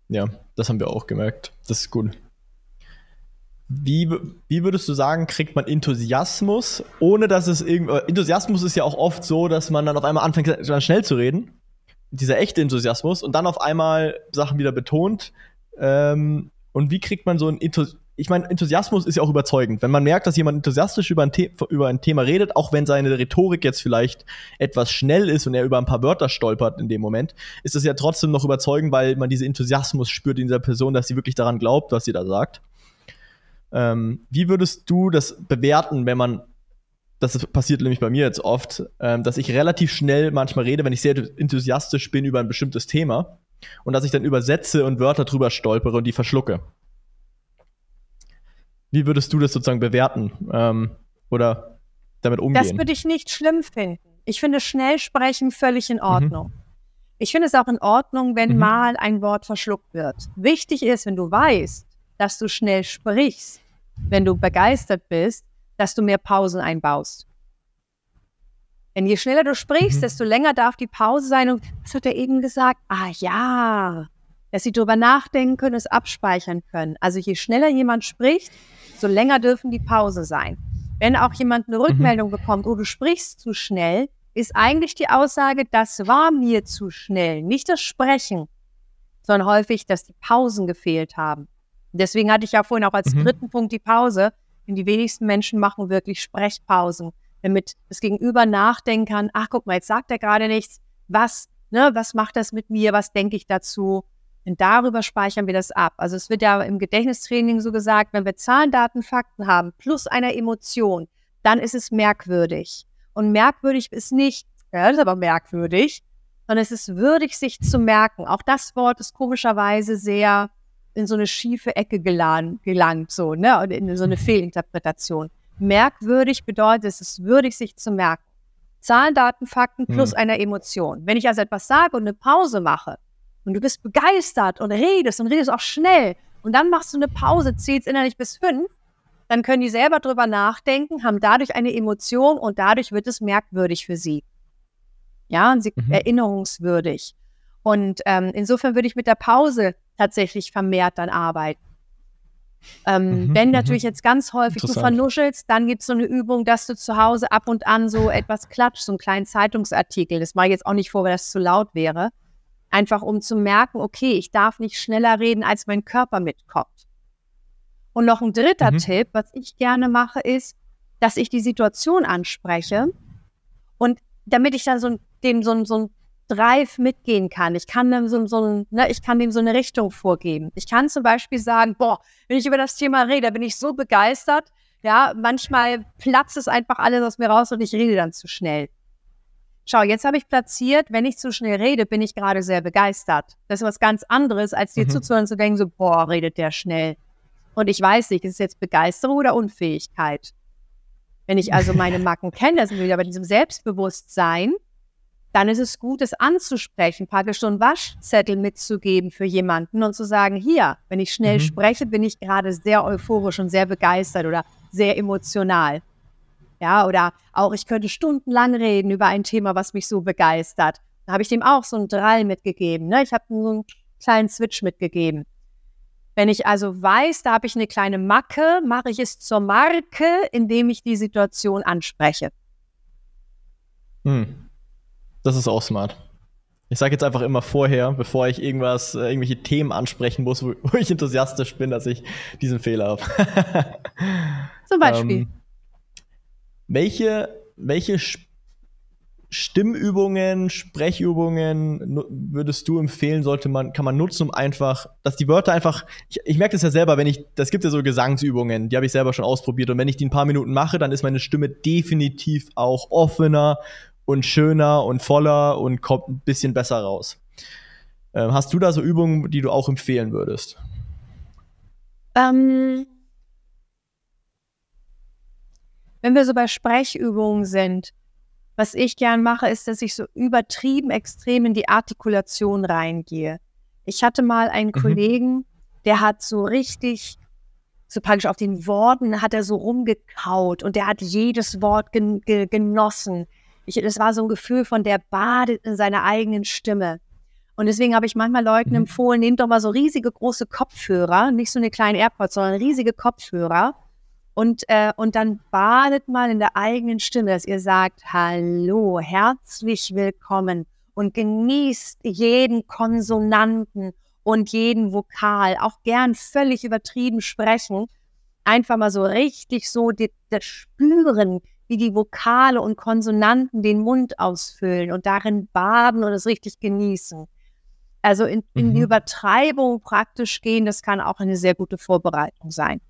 Ja, das haben wir auch gemerkt. Das ist gut. Wie, wie würdest du sagen, kriegt man Enthusiasmus, ohne dass es irgendwie. Enthusiasmus ist ja auch oft so, dass man dann auf einmal anfängt, schnell zu reden. Dieser echte Enthusiasmus und dann auf einmal Sachen wieder betont. Ähm, und wie kriegt man so ein Enthusiasmus? Ich meine, Enthusiasmus ist ja auch überzeugend. Wenn man merkt, dass jemand enthusiastisch über ein, über ein Thema redet, auch wenn seine Rhetorik jetzt vielleicht etwas schnell ist und er über ein paar Wörter stolpert in dem Moment, ist es ja trotzdem noch überzeugend, weil man diesen Enthusiasmus spürt in dieser Person, dass sie wirklich daran glaubt, was sie da sagt. Ähm, wie würdest du das bewerten, wenn man, das passiert nämlich bei mir jetzt oft, ähm, dass ich relativ schnell manchmal rede, wenn ich sehr enthusiastisch bin über ein bestimmtes Thema und dass ich dann übersetze und Wörter drüber stolpere und die verschlucke. Wie würdest du das sozusagen bewerten ähm, oder damit umgehen? Das würde ich nicht schlimm finden. Ich finde schnell sprechen völlig in Ordnung. Mhm. Ich finde es auch in Ordnung, wenn mhm. mal ein Wort verschluckt wird. Wichtig ist, wenn du weißt, dass du schnell sprichst, wenn du begeistert bist, dass du mehr Pausen einbaust. Denn je schneller du sprichst, mhm. desto länger darf die Pause sein. Und was hat er eben gesagt? Ah ja, dass sie drüber nachdenken können, es abspeichern können. Also je schneller jemand spricht, so länger dürfen die Pause sein. Wenn auch jemand eine mhm. Rückmeldung mhm. bekommt, oh, du sprichst zu schnell, ist eigentlich die Aussage, das war mir zu schnell. Nicht das Sprechen, sondern häufig, dass die Pausen gefehlt haben. Deswegen hatte ich ja vorhin auch als mhm. dritten Punkt die Pause. Denn die wenigsten Menschen machen wirklich Sprechpausen, damit das Gegenüber nachdenken kann, ach guck mal, jetzt sagt er gerade nichts, was, ne, was macht das mit mir, was denke ich dazu? Und darüber speichern wir das ab. Also es wird ja im Gedächtnistraining so gesagt, wenn wir Zahlen, Daten, Fakten haben, plus einer Emotion, dann ist es merkwürdig. Und merkwürdig ist nicht, ja, das ist aber merkwürdig, sondern es ist würdig, sich zu merken. Auch das Wort ist komischerweise sehr in so eine schiefe Ecke gelangt, gelangt so, ne, und in so eine Fehlinterpretation. Merkwürdig bedeutet, es ist würdig, sich zu merken. Zahlen, Daten, Fakten plus hm. einer Emotion. Wenn ich also etwas sage und eine Pause mache und du bist begeistert und redest und redest auch schnell und dann machst du eine Pause, zählst innerlich bis fünf, dann können die selber drüber nachdenken, haben dadurch eine Emotion und dadurch wird es merkwürdig für sie. Ja, und sie mhm. erinnerungswürdig. Und ähm, insofern würde ich mit der Pause tatsächlich vermehrt dann arbeiten. Ähm, mhm, wenn mhm. natürlich jetzt ganz häufig du vernuschelst, dann gibt es so eine Übung, dass du zu Hause ab und an so etwas klatscht, so einen kleinen Zeitungsartikel. Das mache ich jetzt auch nicht vor, weil das zu laut wäre. Einfach um zu merken, okay, ich darf nicht schneller reden, als mein Körper mitkommt. Und noch ein dritter mhm. Tipp, was ich gerne mache, ist, dass ich die Situation anspreche und damit ich dann so dem so, so ein Drive mitgehen kann. Ich kann dem so, so, ne, ich kann dem so eine Richtung vorgeben. Ich kann zum Beispiel sagen, boah, wenn ich über das Thema rede, bin ich so begeistert. Ja, manchmal platzt es einfach alles aus mir raus und ich rede dann zu schnell. Schau, jetzt habe ich platziert, wenn ich zu schnell rede, bin ich gerade sehr begeistert. Das ist was ganz anderes, als dir mhm. zuzuhören und zu denken, so, boah, redet der schnell. Und ich weiß nicht, ist es jetzt Begeisterung oder Unfähigkeit? Wenn ich also meine Macken kenne, sind wir wieder bei diesem Selbstbewusstsein, dann ist es gut, es anzusprechen, praktisch so einen Waschzettel mitzugeben für jemanden und zu sagen, hier, wenn ich schnell mhm. spreche, bin ich gerade sehr euphorisch und sehr begeistert oder sehr emotional. Ja, oder auch ich könnte stundenlang reden über ein Thema, was mich so begeistert. Da habe ich dem auch so einen Drall mitgegeben. Ne? Ich habe so einen kleinen Switch mitgegeben. Wenn ich also weiß, da habe ich eine kleine Macke, mache ich es zur Marke, indem ich die Situation anspreche. Hm. Das ist auch smart. Ich sage jetzt einfach immer vorher, bevor ich irgendwas, äh, irgendwelche Themen ansprechen muss, wo, wo, ich enthusiastisch bin, dass ich diesen Fehler habe. Zum Beispiel. Ähm, welche, welche Stimmübungen, Sprechübungen würdest du empfehlen, sollte man, kann man nutzen, um einfach, dass die Wörter einfach, ich, ich merke das ja selber, wenn ich, das gibt ja so Gesangsübungen, die habe ich selber schon ausprobiert und wenn ich die ein paar Minuten mache, dann ist meine Stimme definitiv auch offener und schöner und voller und kommt ein bisschen besser raus. Ähm, hast du da so Übungen, die du auch empfehlen würdest? Ähm, wenn wir so bei Sprechübungen sind, was ich gern mache, ist, dass ich so übertrieben extrem in die Artikulation reingehe. Ich hatte mal einen mhm. Kollegen, der hat so richtig, so praktisch auf den Worten hat er so rumgekaut und der hat jedes Wort gen genossen. Ich, das war so ein Gefühl von, der badet in seiner eigenen Stimme. Und deswegen habe ich manchmal Leuten mhm. empfohlen, nehmt doch mal so riesige große Kopfhörer, nicht so eine kleine AirPods, sondern riesige Kopfhörer. Und, äh, und dann badet mal in der eigenen Stimme, dass ihr sagt, hallo, herzlich willkommen und genießt jeden Konsonanten und jeden Vokal, auch gern völlig übertrieben sprechen. Einfach mal so richtig so das Spüren, wie die Vokale und Konsonanten den Mund ausfüllen und darin baden und es richtig genießen. Also in, in mhm. die Übertreibung praktisch gehen, das kann auch eine sehr gute Vorbereitung sein.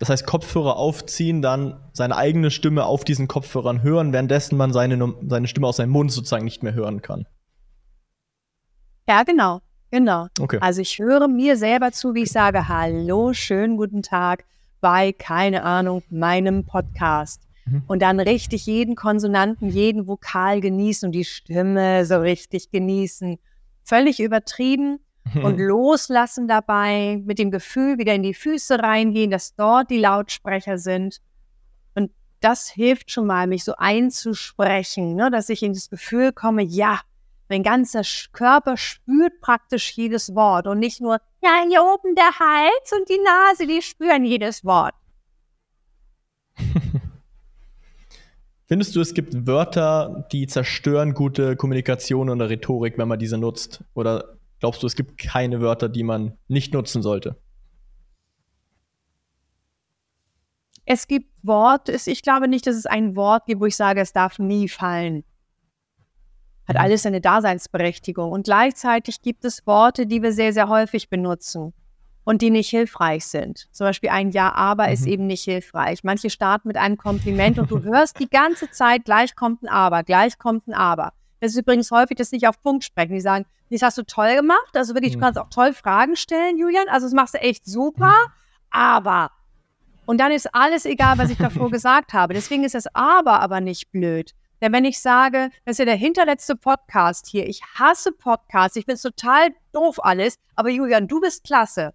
Das heißt, Kopfhörer aufziehen, dann seine eigene Stimme auf diesen Kopfhörern hören, währenddessen man seine, seine Stimme aus seinem Mund sozusagen nicht mehr hören kann. Ja, genau. Genau. Okay. Also ich höre mir selber zu, wie ich sage, hallo, schönen guten Tag bei, keine Ahnung, meinem Podcast. Mhm. Und dann richtig jeden Konsonanten, jeden Vokal genießen und die Stimme so richtig genießen. Völlig übertrieben und loslassen dabei, mit dem Gefühl wieder in die Füße reingehen, dass dort die Lautsprecher sind. Und das hilft schon mal, mich so einzusprechen, ne, dass ich in das Gefühl komme, ja, Mein ganzer Körper spürt praktisch jedes Wort und nicht nur, ja, hier oben der Hals und die Nase, die spüren jedes Wort. Findest du, es gibt Wörter, die zerstören gute Kommunikation oder Rhetorik, wenn man diese nutzt? Oder glaubst du, es gibt keine Wörter, die man nicht nutzen sollte? Es gibt Worte, ich glaube nicht, dass es ein Wort gibt, wo ich sage, es darf nie fallen. Hat mhm. alles seine Daseinsberechtigung. Und gleichzeitig gibt es Worte, die wir sehr, sehr häufig benutzen und die nicht hilfreich sind. Zum Beispiel ein Ja, aber mhm. ist eben nicht hilfreich. Manche starten mit einem Kompliment und du hörst die ganze Zeit, gleich kommt ein Aber, gleich kommt ein Aber. Das ist übrigens häufig, dass nicht auf Punkt sprechen. Die sagen, das hast du toll gemacht. Also wirklich, mhm. du kannst auch toll Fragen stellen, Julian. Also das machst du echt super. Mhm. Aber. Und dann ist alles egal, was ich davor gesagt habe. Deswegen ist das Aber aber nicht blöd. Denn wenn ich sage, das ist ja der hinterletzte Podcast hier, ich hasse Podcasts, ich bin total doof alles, aber Julian, du bist klasse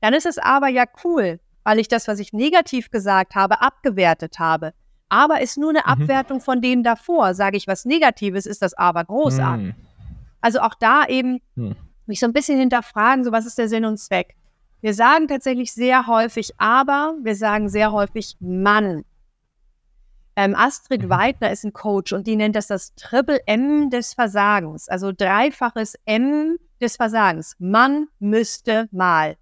dann ist es aber ja cool, weil ich das, was ich negativ gesagt habe, abgewertet habe. Aber ist nur eine mhm. Abwertung von dem davor. Sage ich was Negatives, ist das aber großartig. Mhm. Also auch da eben mhm. mich so ein bisschen hinterfragen, so was ist der Sinn und Zweck. Wir sagen tatsächlich sehr häufig aber, wir sagen sehr häufig Mann. Ähm, Astrid mhm. Weidner ist ein Coach und die nennt das das Triple M des Versagens, also dreifaches M des Versagens. Man müsste mal.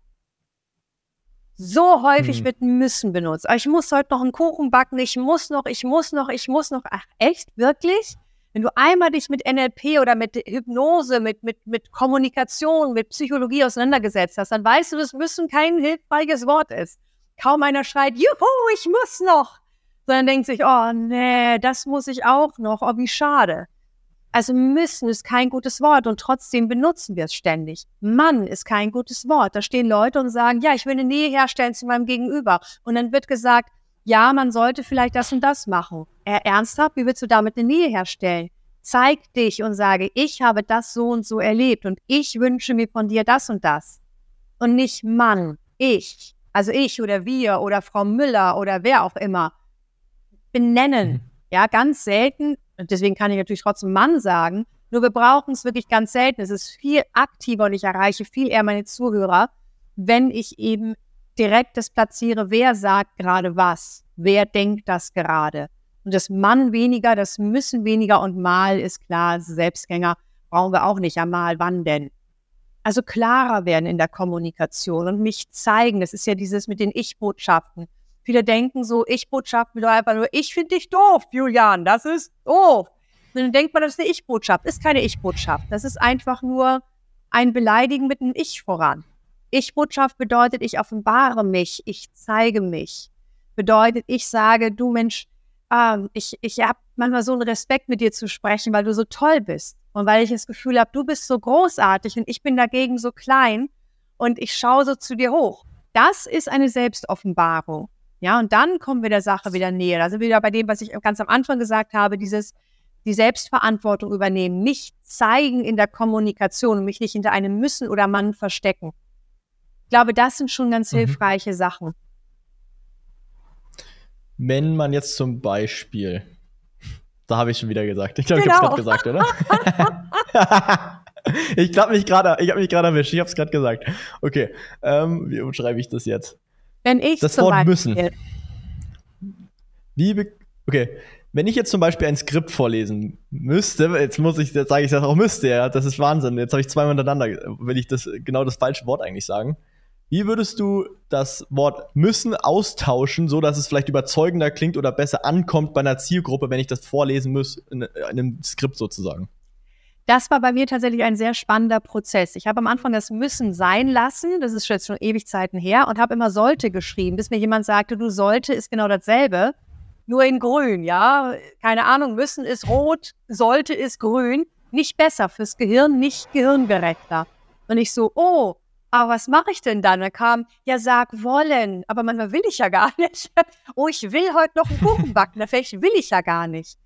So häufig hm. wird müssen benutzt. Ich muss heute noch einen Kuchen backen, ich muss noch, ich muss noch, ich muss noch. Ach, echt? Wirklich? Wenn du einmal dich mit NLP oder mit Hypnose, mit, mit, mit Kommunikation, mit Psychologie auseinandergesetzt hast, dann weißt du, dass müssen kein hilfreiches Wort ist. Kaum einer schreit, juhu, ich muss noch. Sondern denkt sich, oh nee, das muss ich auch noch, oh wie schade. Also müssen ist kein gutes Wort und trotzdem benutzen wir es ständig. Mann ist kein gutes Wort. Da stehen Leute und sagen, ja, ich will eine Nähe herstellen zu meinem Gegenüber. Und dann wird gesagt, ja, man sollte vielleicht das und das machen. Er ernsthaft, wie willst du damit eine Nähe herstellen? Zeig dich und sage, ich habe das so und so erlebt und ich wünsche mir von dir das und das. Und nicht Mann, ich. Also ich oder wir oder Frau Müller oder wer auch immer. Benennen. Mhm. Ja, ganz selten und deswegen kann ich natürlich trotzdem Mann sagen. Nur wir brauchen es wirklich ganz selten. Es ist viel aktiver und ich erreiche viel eher meine Zuhörer, wenn ich eben direkt das platziere, wer sagt gerade was, wer denkt das gerade. Und das Mann weniger, das müssen weniger und mal ist klar, Selbstgänger brauchen wir auch nicht. Ja, mal, wann denn? Also klarer werden in der Kommunikation und mich zeigen. Das ist ja dieses mit den Ich-Botschaften. Viele denken so, Ich-Botschaft bedeutet einfach nur, ich finde dich doof, Julian, das ist doof. Und dann denkt man, das ist eine Ich-Botschaft. Ist keine Ich-Botschaft. Das ist einfach nur ein Beleidigen mit einem Ich voran. Ich-Botschaft bedeutet, ich offenbare mich, ich zeige mich. Bedeutet, ich sage, du Mensch, äh, ich, ich habe manchmal so einen Respekt mit dir zu sprechen, weil du so toll bist. Und weil ich das Gefühl habe, du bist so großartig und ich bin dagegen so klein und ich schaue so zu dir hoch. Das ist eine Selbstoffenbarung. Ja, und dann kommen wir der Sache wieder näher. Da sind wir wieder bei dem, was ich ganz am Anfang gesagt habe, dieses die Selbstverantwortung übernehmen, nicht zeigen in der Kommunikation und mich nicht hinter einem Müssen oder Mann verstecken. Ich glaube, das sind schon ganz mhm. hilfreiche Sachen. Wenn man jetzt zum Beispiel, da habe ich schon wieder gesagt, ich glaube, genau. ich habe es gerade gesagt, oder? ich glaube mich gerade, ich habe mich gerade erwischt, ich habe es gerade gesagt. Okay, ähm, wie schreibe ich das jetzt? Wenn ich das Wort Beispiel, müssen. Wie okay, wenn ich jetzt zum Beispiel ein Skript vorlesen müsste, jetzt muss ich, jetzt sage ich das auch müsste, ja, das ist Wahnsinn. Jetzt habe ich zweimal miteinander, will ich das genau das falsche Wort eigentlich sagen. Wie würdest du das Wort müssen austauschen, so dass es vielleicht überzeugender klingt oder besser ankommt bei einer Zielgruppe, wenn ich das vorlesen muss in, in einem Skript sozusagen? Das war bei mir tatsächlich ein sehr spannender Prozess. Ich habe am Anfang das Müssen sein lassen, das ist jetzt schon ewig Zeiten her, und habe immer sollte geschrieben, bis mir jemand sagte, du sollte ist genau dasselbe, nur in grün, ja. Keine Ahnung, müssen ist rot, sollte ist grün. Nicht besser fürs Gehirn, nicht gehirngerechter. Und ich so, oh, aber was mache ich denn dann? Da kam, ja, sag wollen, aber manchmal will ich ja gar nicht. oh, ich will heute noch einen Kuchen backen, vielleicht will ich ja gar nicht.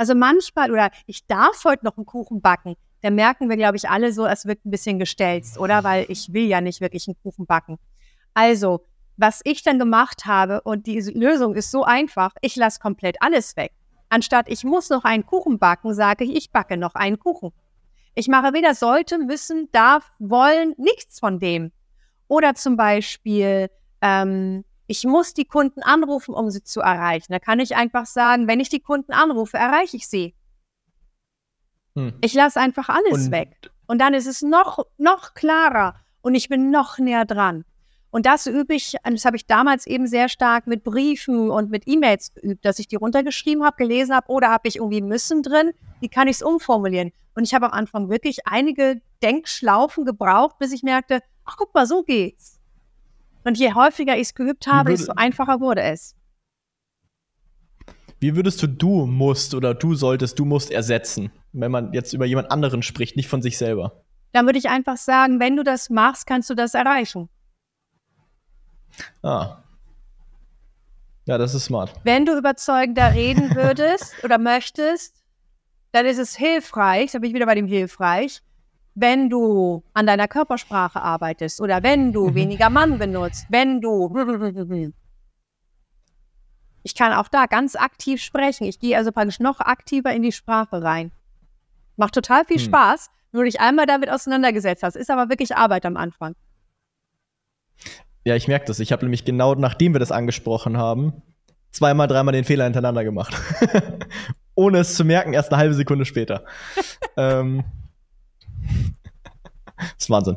Also manchmal, oder ich darf heute noch einen Kuchen backen, da merken wir, glaube ich, alle so, es wird ein bisschen gestelzt, oder? Weil ich will ja nicht wirklich einen Kuchen backen. Also, was ich dann gemacht habe, und die Lösung ist so einfach, ich lasse komplett alles weg. Anstatt ich muss noch einen Kuchen backen, sage ich, ich backe noch einen Kuchen. Ich mache weder sollte, müssen, darf, wollen, nichts von dem. Oder zum Beispiel, ähm, ich muss die Kunden anrufen, um sie zu erreichen. Da kann ich einfach sagen, wenn ich die Kunden anrufe, erreiche ich sie. Hm. Ich lasse einfach alles Und weg. Und dann ist es noch, noch klarer und ich bin noch näher dran. Und das übe ich, das habe ich damals eben sehr stark mit Briefen und mit E-Mails geübt, dass ich die runtergeschrieben habe, gelesen habe oder habe ich irgendwie müssen drin, wie kann ich es umformulieren? Und ich habe am Anfang wirklich einige Denkschlaufen gebraucht, bis ich merkte, ach guck mal, so geht's. Und je häufiger ich es geübt habe, desto einfacher wurde es. Wie würdest du du musst oder du solltest, du musst ersetzen, wenn man jetzt über jemand anderen spricht, nicht von sich selber? Dann würde ich einfach sagen, wenn du das machst, kannst du das erreichen. Ah. Ja, das ist smart. Wenn du überzeugender reden würdest oder möchtest, dann ist es hilfreich, da bin ich wieder bei dem hilfreich, wenn du an deiner Körpersprache arbeitest oder wenn du mhm. weniger Mann benutzt, wenn du. Ich kann auch da ganz aktiv sprechen. Ich gehe also praktisch noch aktiver in die Sprache rein. Macht total viel hm. Spaß, nur dich einmal damit auseinandergesetzt hast. Ist aber wirklich Arbeit am Anfang. Ja, ich merke das. Ich habe nämlich genau nachdem wir das angesprochen haben, zweimal, dreimal den Fehler hintereinander gemacht. Ohne es zu merken, erst eine halbe Sekunde später. ähm, das ist Wahnsinn.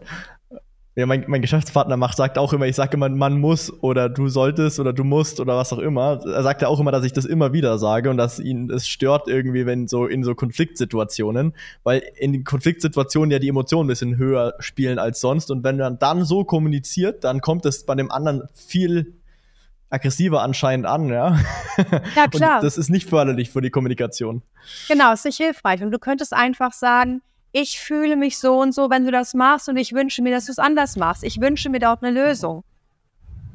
Ja, mein, mein Geschäftspartner macht, sagt auch immer, ich sage immer, man muss oder du solltest oder du musst oder was auch immer. Er sagt ja auch immer, dass ich das immer wieder sage und dass ihn es stört irgendwie, wenn so in so Konfliktsituationen, weil in den Konfliktsituationen ja die Emotionen ein bisschen höher spielen als sonst und wenn man dann so kommuniziert, dann kommt es bei dem anderen viel aggressiver anscheinend an, ja. Ja, klar. Und das ist nicht förderlich für die Kommunikation. Genau, ist nicht hilfreich. Und du könntest einfach sagen, ich fühle mich so und so, wenn du das machst und ich wünsche mir, dass du es anders machst. Ich wünsche mir dort eine Lösung.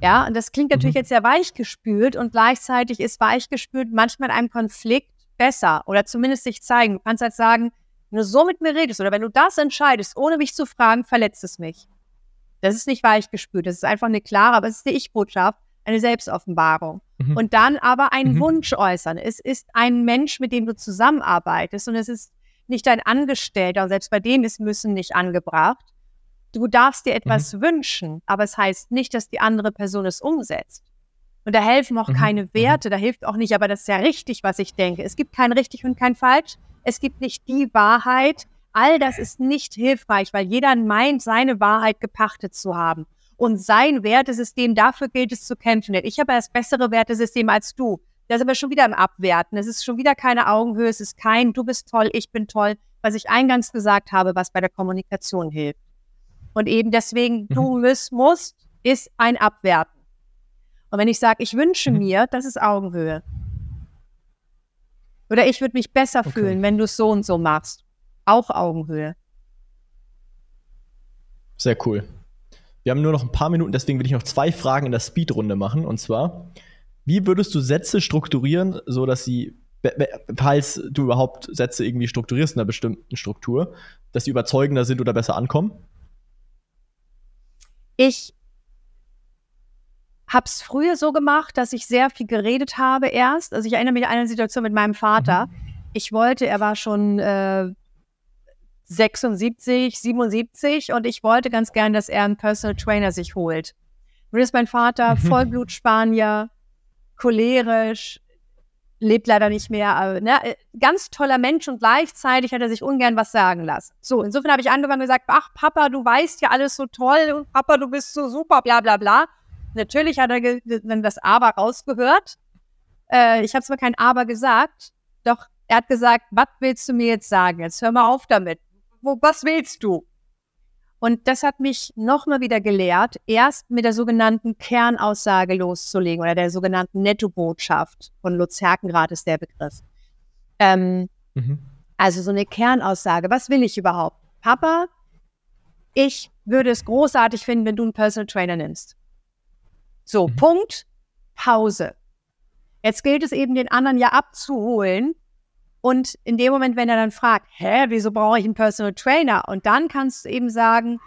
Ja, und das klingt natürlich mhm. jetzt sehr weichgespült und gleichzeitig ist weichgespült manchmal in einem Konflikt besser oder zumindest sich zeigen. Du kannst halt sagen, wenn du so mit mir redest oder wenn du das entscheidest, ohne mich zu fragen, verletzt es mich. Das ist nicht weichgespült, das ist einfach eine klare, aber es ist eine Ich-Botschaft, eine Selbstoffenbarung. Mhm. Und dann aber einen mhm. Wunsch äußern. Es ist ein Mensch, mit dem du zusammenarbeitest und es ist nicht dein Angestellter, selbst bei dem ist Müssen nicht angebracht. Du darfst dir etwas mhm. wünschen, aber es heißt nicht, dass die andere Person es umsetzt. Und da helfen auch mhm. keine mhm. Werte, da hilft auch nicht, aber das ist ja richtig, was ich denke. Es gibt kein richtig und kein falsch. Es gibt nicht die Wahrheit. All das ist nicht hilfreich, weil jeder meint, seine Wahrheit gepachtet zu haben. Und sein Wertesystem, dafür gilt es zu kämpfen. Denn ich habe das bessere Wertesystem als du. Da sind wir schon wieder im Abwerten. Es ist schon wieder keine Augenhöhe. Es ist kein, du bist toll, ich bin toll, was ich eingangs gesagt habe, was bei der Kommunikation hilft. Und eben deswegen, mhm. du musst, musst, ist ein Abwerten. Und wenn ich sage, ich wünsche mhm. mir, das ist Augenhöhe. Oder ich würde mich besser okay. fühlen, wenn du es so und so machst. Auch Augenhöhe. Sehr cool. Wir haben nur noch ein paar Minuten, deswegen will ich noch zwei Fragen in der Speedrunde machen. Und zwar, wie würdest du Sätze strukturieren, so dass sie, falls du überhaupt Sätze irgendwie strukturierst in einer bestimmten Struktur, dass sie überzeugender sind oder besser ankommen? Ich habe es früher so gemacht, dass ich sehr viel geredet habe erst. Also ich erinnere mich an eine Situation mit meinem Vater. Mhm. Ich wollte, er war schon äh, 76, 77 und ich wollte ganz gern, dass er einen Personal Trainer sich holt. Nun ist mein Vater mhm. Vollblut-Spanier, cholerisch, lebt leider nicht mehr, aber ne, ganz toller Mensch und gleichzeitig hat er sich ungern was sagen lassen. So, insofern habe ich angefangen und gesagt, ach Papa, du weißt ja alles so toll und Papa, du bist so super, bla bla bla. Natürlich hat er dann das Aber rausgehört. Äh, ich habe zwar kein Aber gesagt, doch er hat gesagt, was willst du mir jetzt sagen? Jetzt hör mal auf damit. Wo, was willst du? Und das hat mich nochmal wieder gelehrt, erst mit der sogenannten Kernaussage loszulegen oder der sogenannten Nettobotschaft. Von Lutz Herkenrath ist der Begriff. Ähm, mhm. Also so eine Kernaussage. Was will ich überhaupt? Papa, ich würde es großartig finden, wenn du einen Personal Trainer nimmst. So, mhm. Punkt, Pause. Jetzt gilt es eben, den anderen ja abzuholen und in dem Moment, wenn er dann fragt, hä, wieso brauche ich einen Personal Trainer? Und dann kannst du eben sagen,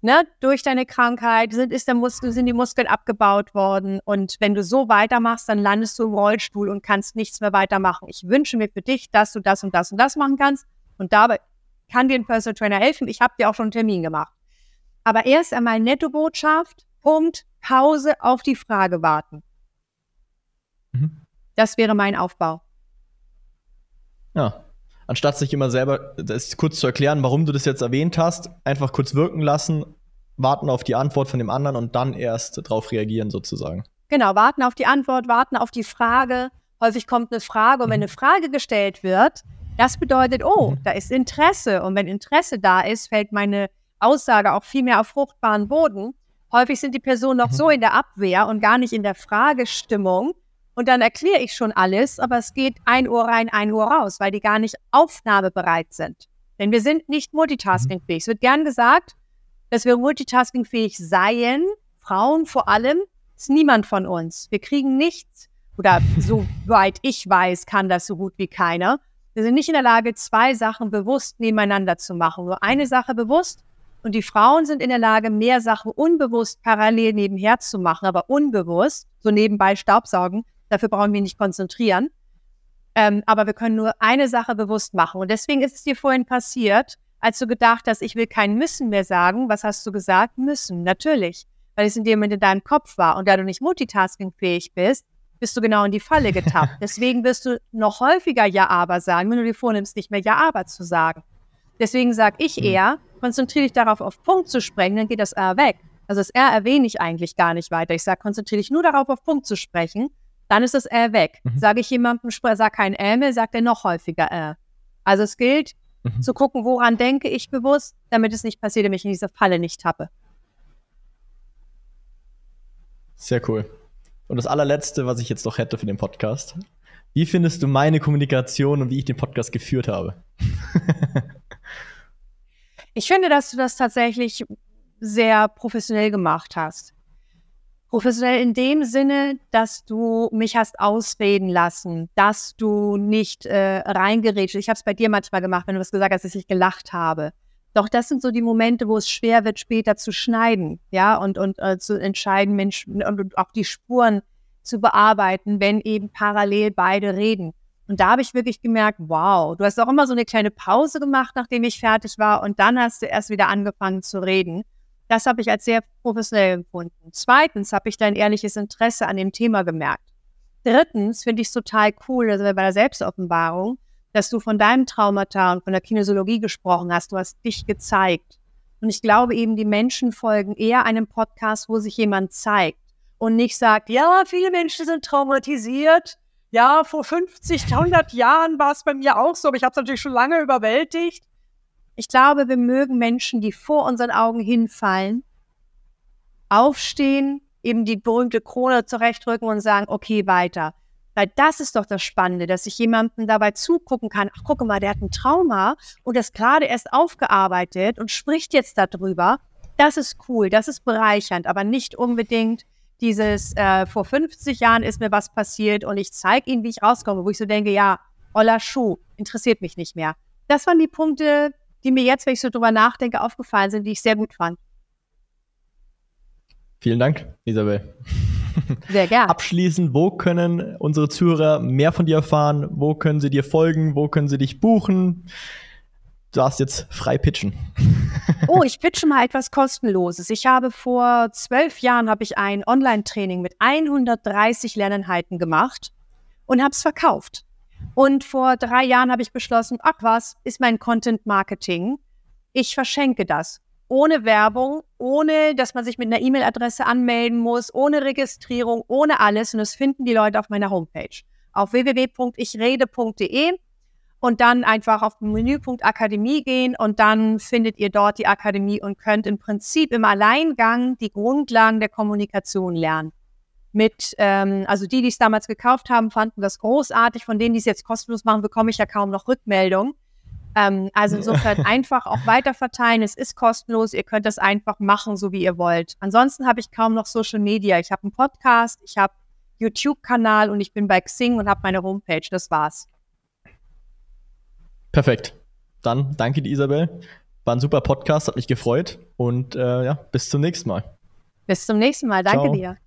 ne, durch deine Krankheit sind, ist der Muskel, sind die Muskeln abgebaut worden. Und wenn du so weitermachst, dann landest du im Rollstuhl und kannst nichts mehr weitermachen. Ich wünsche mir für dich, dass du das und das und das machen kannst. Und dabei kann dir ein Personal Trainer helfen, ich habe dir auch schon einen Termin gemacht. Aber erst einmal Netto-Botschaft, Punkt, Pause, auf die Frage warten. Mhm. Das wäre mein Aufbau. Ja, anstatt sich immer selber das kurz zu erklären, warum du das jetzt erwähnt hast, einfach kurz wirken lassen, warten auf die Antwort von dem anderen und dann erst darauf reagieren sozusagen. Genau, warten auf die Antwort, warten auf die Frage. Häufig kommt eine Frage und wenn eine Frage gestellt wird, das bedeutet, oh, mhm. da ist Interesse. Und wenn Interesse da ist, fällt meine Aussage auch viel mehr auf fruchtbaren Boden. Häufig sind die Personen noch mhm. so in der Abwehr und gar nicht in der Fragestimmung. Und dann erkläre ich schon alles, aber es geht ein Uhr rein, ein Uhr raus, weil die gar nicht aufnahmebereit sind. Denn wir sind nicht multitaskingfähig. Es wird gern gesagt, dass wir multitaskingfähig seien, Frauen vor allem, ist niemand von uns. Wir kriegen nichts, oder soweit ich weiß, kann das so gut wie keiner. Wir sind nicht in der Lage, zwei Sachen bewusst nebeneinander zu machen. Nur eine Sache bewusst und die Frauen sind in der Lage, mehr Sachen unbewusst parallel nebenher zu machen, aber unbewusst, so nebenbei Staubsaugen. Dafür brauchen wir nicht konzentrieren. Ähm, aber wir können nur eine Sache bewusst machen. Und deswegen ist es dir vorhin passiert, als du gedacht hast, ich will kein Müssen mehr sagen. Was hast du gesagt? Müssen, natürlich. Weil es in dem Moment in deinem Kopf war. Und da du nicht multitaskingfähig bist, bist du genau in die Falle getappt. Deswegen wirst du noch häufiger Ja, aber sagen, wenn du dir vornimmst, nicht mehr Ja, aber zu sagen. Deswegen sage ich hm. eher, konzentriere dich darauf, auf Punkt zu sprechen, dann geht das R weg. Also das R erwähne ich eigentlich gar nicht weiter. Ich sage, konzentriere dich nur darauf, auf Punkt zu sprechen, dann ist das R weg. Mhm. Sage ich jemandem, sag kein R mehr, sagt er noch häufiger R. Also es gilt, mhm. zu gucken, woran denke ich bewusst, damit es nicht passiert, damit ich in diese Falle nicht tappe. Sehr cool. Und das allerletzte, was ich jetzt noch hätte für den Podcast. Wie findest du meine Kommunikation und wie ich den Podcast geführt habe? ich finde, dass du das tatsächlich sehr professionell gemacht hast. Professionell in dem Sinne, dass du mich hast ausreden lassen, dass du nicht äh, reingerätscht. Ich habe es bei dir manchmal gemacht, wenn du was gesagt hast, dass ich gelacht habe. Doch das sind so die Momente, wo es schwer wird, später zu schneiden, ja, und, und äh, zu entscheiden, Mensch, und, und auch die Spuren zu bearbeiten, wenn eben parallel beide reden. Und da habe ich wirklich gemerkt, wow, du hast auch immer so eine kleine Pause gemacht, nachdem ich fertig war, und dann hast du erst wieder angefangen zu reden. Das habe ich als sehr professionell empfunden. Zweitens habe ich dein ehrliches Interesse an dem Thema gemerkt. Drittens finde ich es total cool, also bei der Selbstoffenbarung, dass du von deinem Traumata und von der Kinesiologie gesprochen hast. Du hast dich gezeigt. Und ich glaube eben, die Menschen folgen eher einem Podcast, wo sich jemand zeigt und nicht sagt, ja, viele Menschen sind traumatisiert. Ja, vor 50, 100 Jahren war es bei mir auch so, aber ich habe es natürlich schon lange überwältigt. Ich glaube, wir mögen Menschen, die vor unseren Augen hinfallen, aufstehen, eben die berühmte Krone zurechtrücken und sagen, okay, weiter. Weil das ist doch das Spannende, dass ich jemandem dabei zugucken kann, ach, gucke mal, der hat ein Trauma und das gerade erst aufgearbeitet und spricht jetzt darüber. Das ist cool, das ist bereichernd, aber nicht unbedingt dieses, äh, vor 50 Jahren ist mir was passiert und ich zeige ihnen, wie ich rauskomme, wo ich so denke, ja, Oller Schuh, interessiert mich nicht mehr. Das waren die Punkte, die mir jetzt, wenn ich so drüber nachdenke, aufgefallen sind, die ich sehr gut fand. Vielen Dank, Isabel. Sehr gerne. Abschließend, wo können unsere Zuhörer mehr von dir erfahren? Wo können sie dir folgen? Wo können sie dich buchen? Du darfst jetzt frei pitchen. Oh, ich pitche mal etwas kostenloses. Ich habe vor zwölf Jahren habe ich ein Online-Training mit 130 Lerneinheiten gemacht und habe es verkauft. Und vor drei Jahren habe ich beschlossen, ach was, ist mein Content Marketing. Ich verschenke das ohne Werbung, ohne dass man sich mit einer E-Mail-Adresse anmelden muss, ohne Registrierung, ohne alles. Und das finden die Leute auf meiner Homepage auf www.ichrede.de und dann einfach auf den Menüpunkt Akademie gehen und dann findet ihr dort die Akademie und könnt im Prinzip im Alleingang die Grundlagen der Kommunikation lernen. Mit, ähm, also die, die es damals gekauft haben, fanden das großartig. Von denen, die es jetzt kostenlos machen, bekomme ich ja kaum noch Rückmeldung. Ähm, also insofern einfach auch weiter verteilen. Es ist kostenlos. Ihr könnt das einfach machen, so wie ihr wollt. Ansonsten habe ich kaum noch Social Media. Ich habe einen Podcast, ich habe YouTube-Kanal und ich bin bei Xing und habe meine Homepage. Das war's. Perfekt. Dann danke dir, Isabel. War ein super Podcast, hat mich gefreut. Und äh, ja, bis zum nächsten Mal. Bis zum nächsten Mal. Danke Ciao. dir.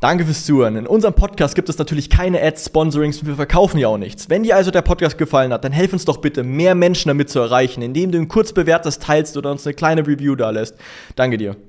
Danke fürs Zuhören. In unserem Podcast gibt es natürlich keine Ads, Sponsorings und wir verkaufen ja auch nichts. Wenn dir also der Podcast gefallen hat, dann helf uns doch bitte, mehr Menschen damit zu erreichen, indem du ihn kurz bewertest, teilst oder uns eine kleine Review da lässt. Danke dir.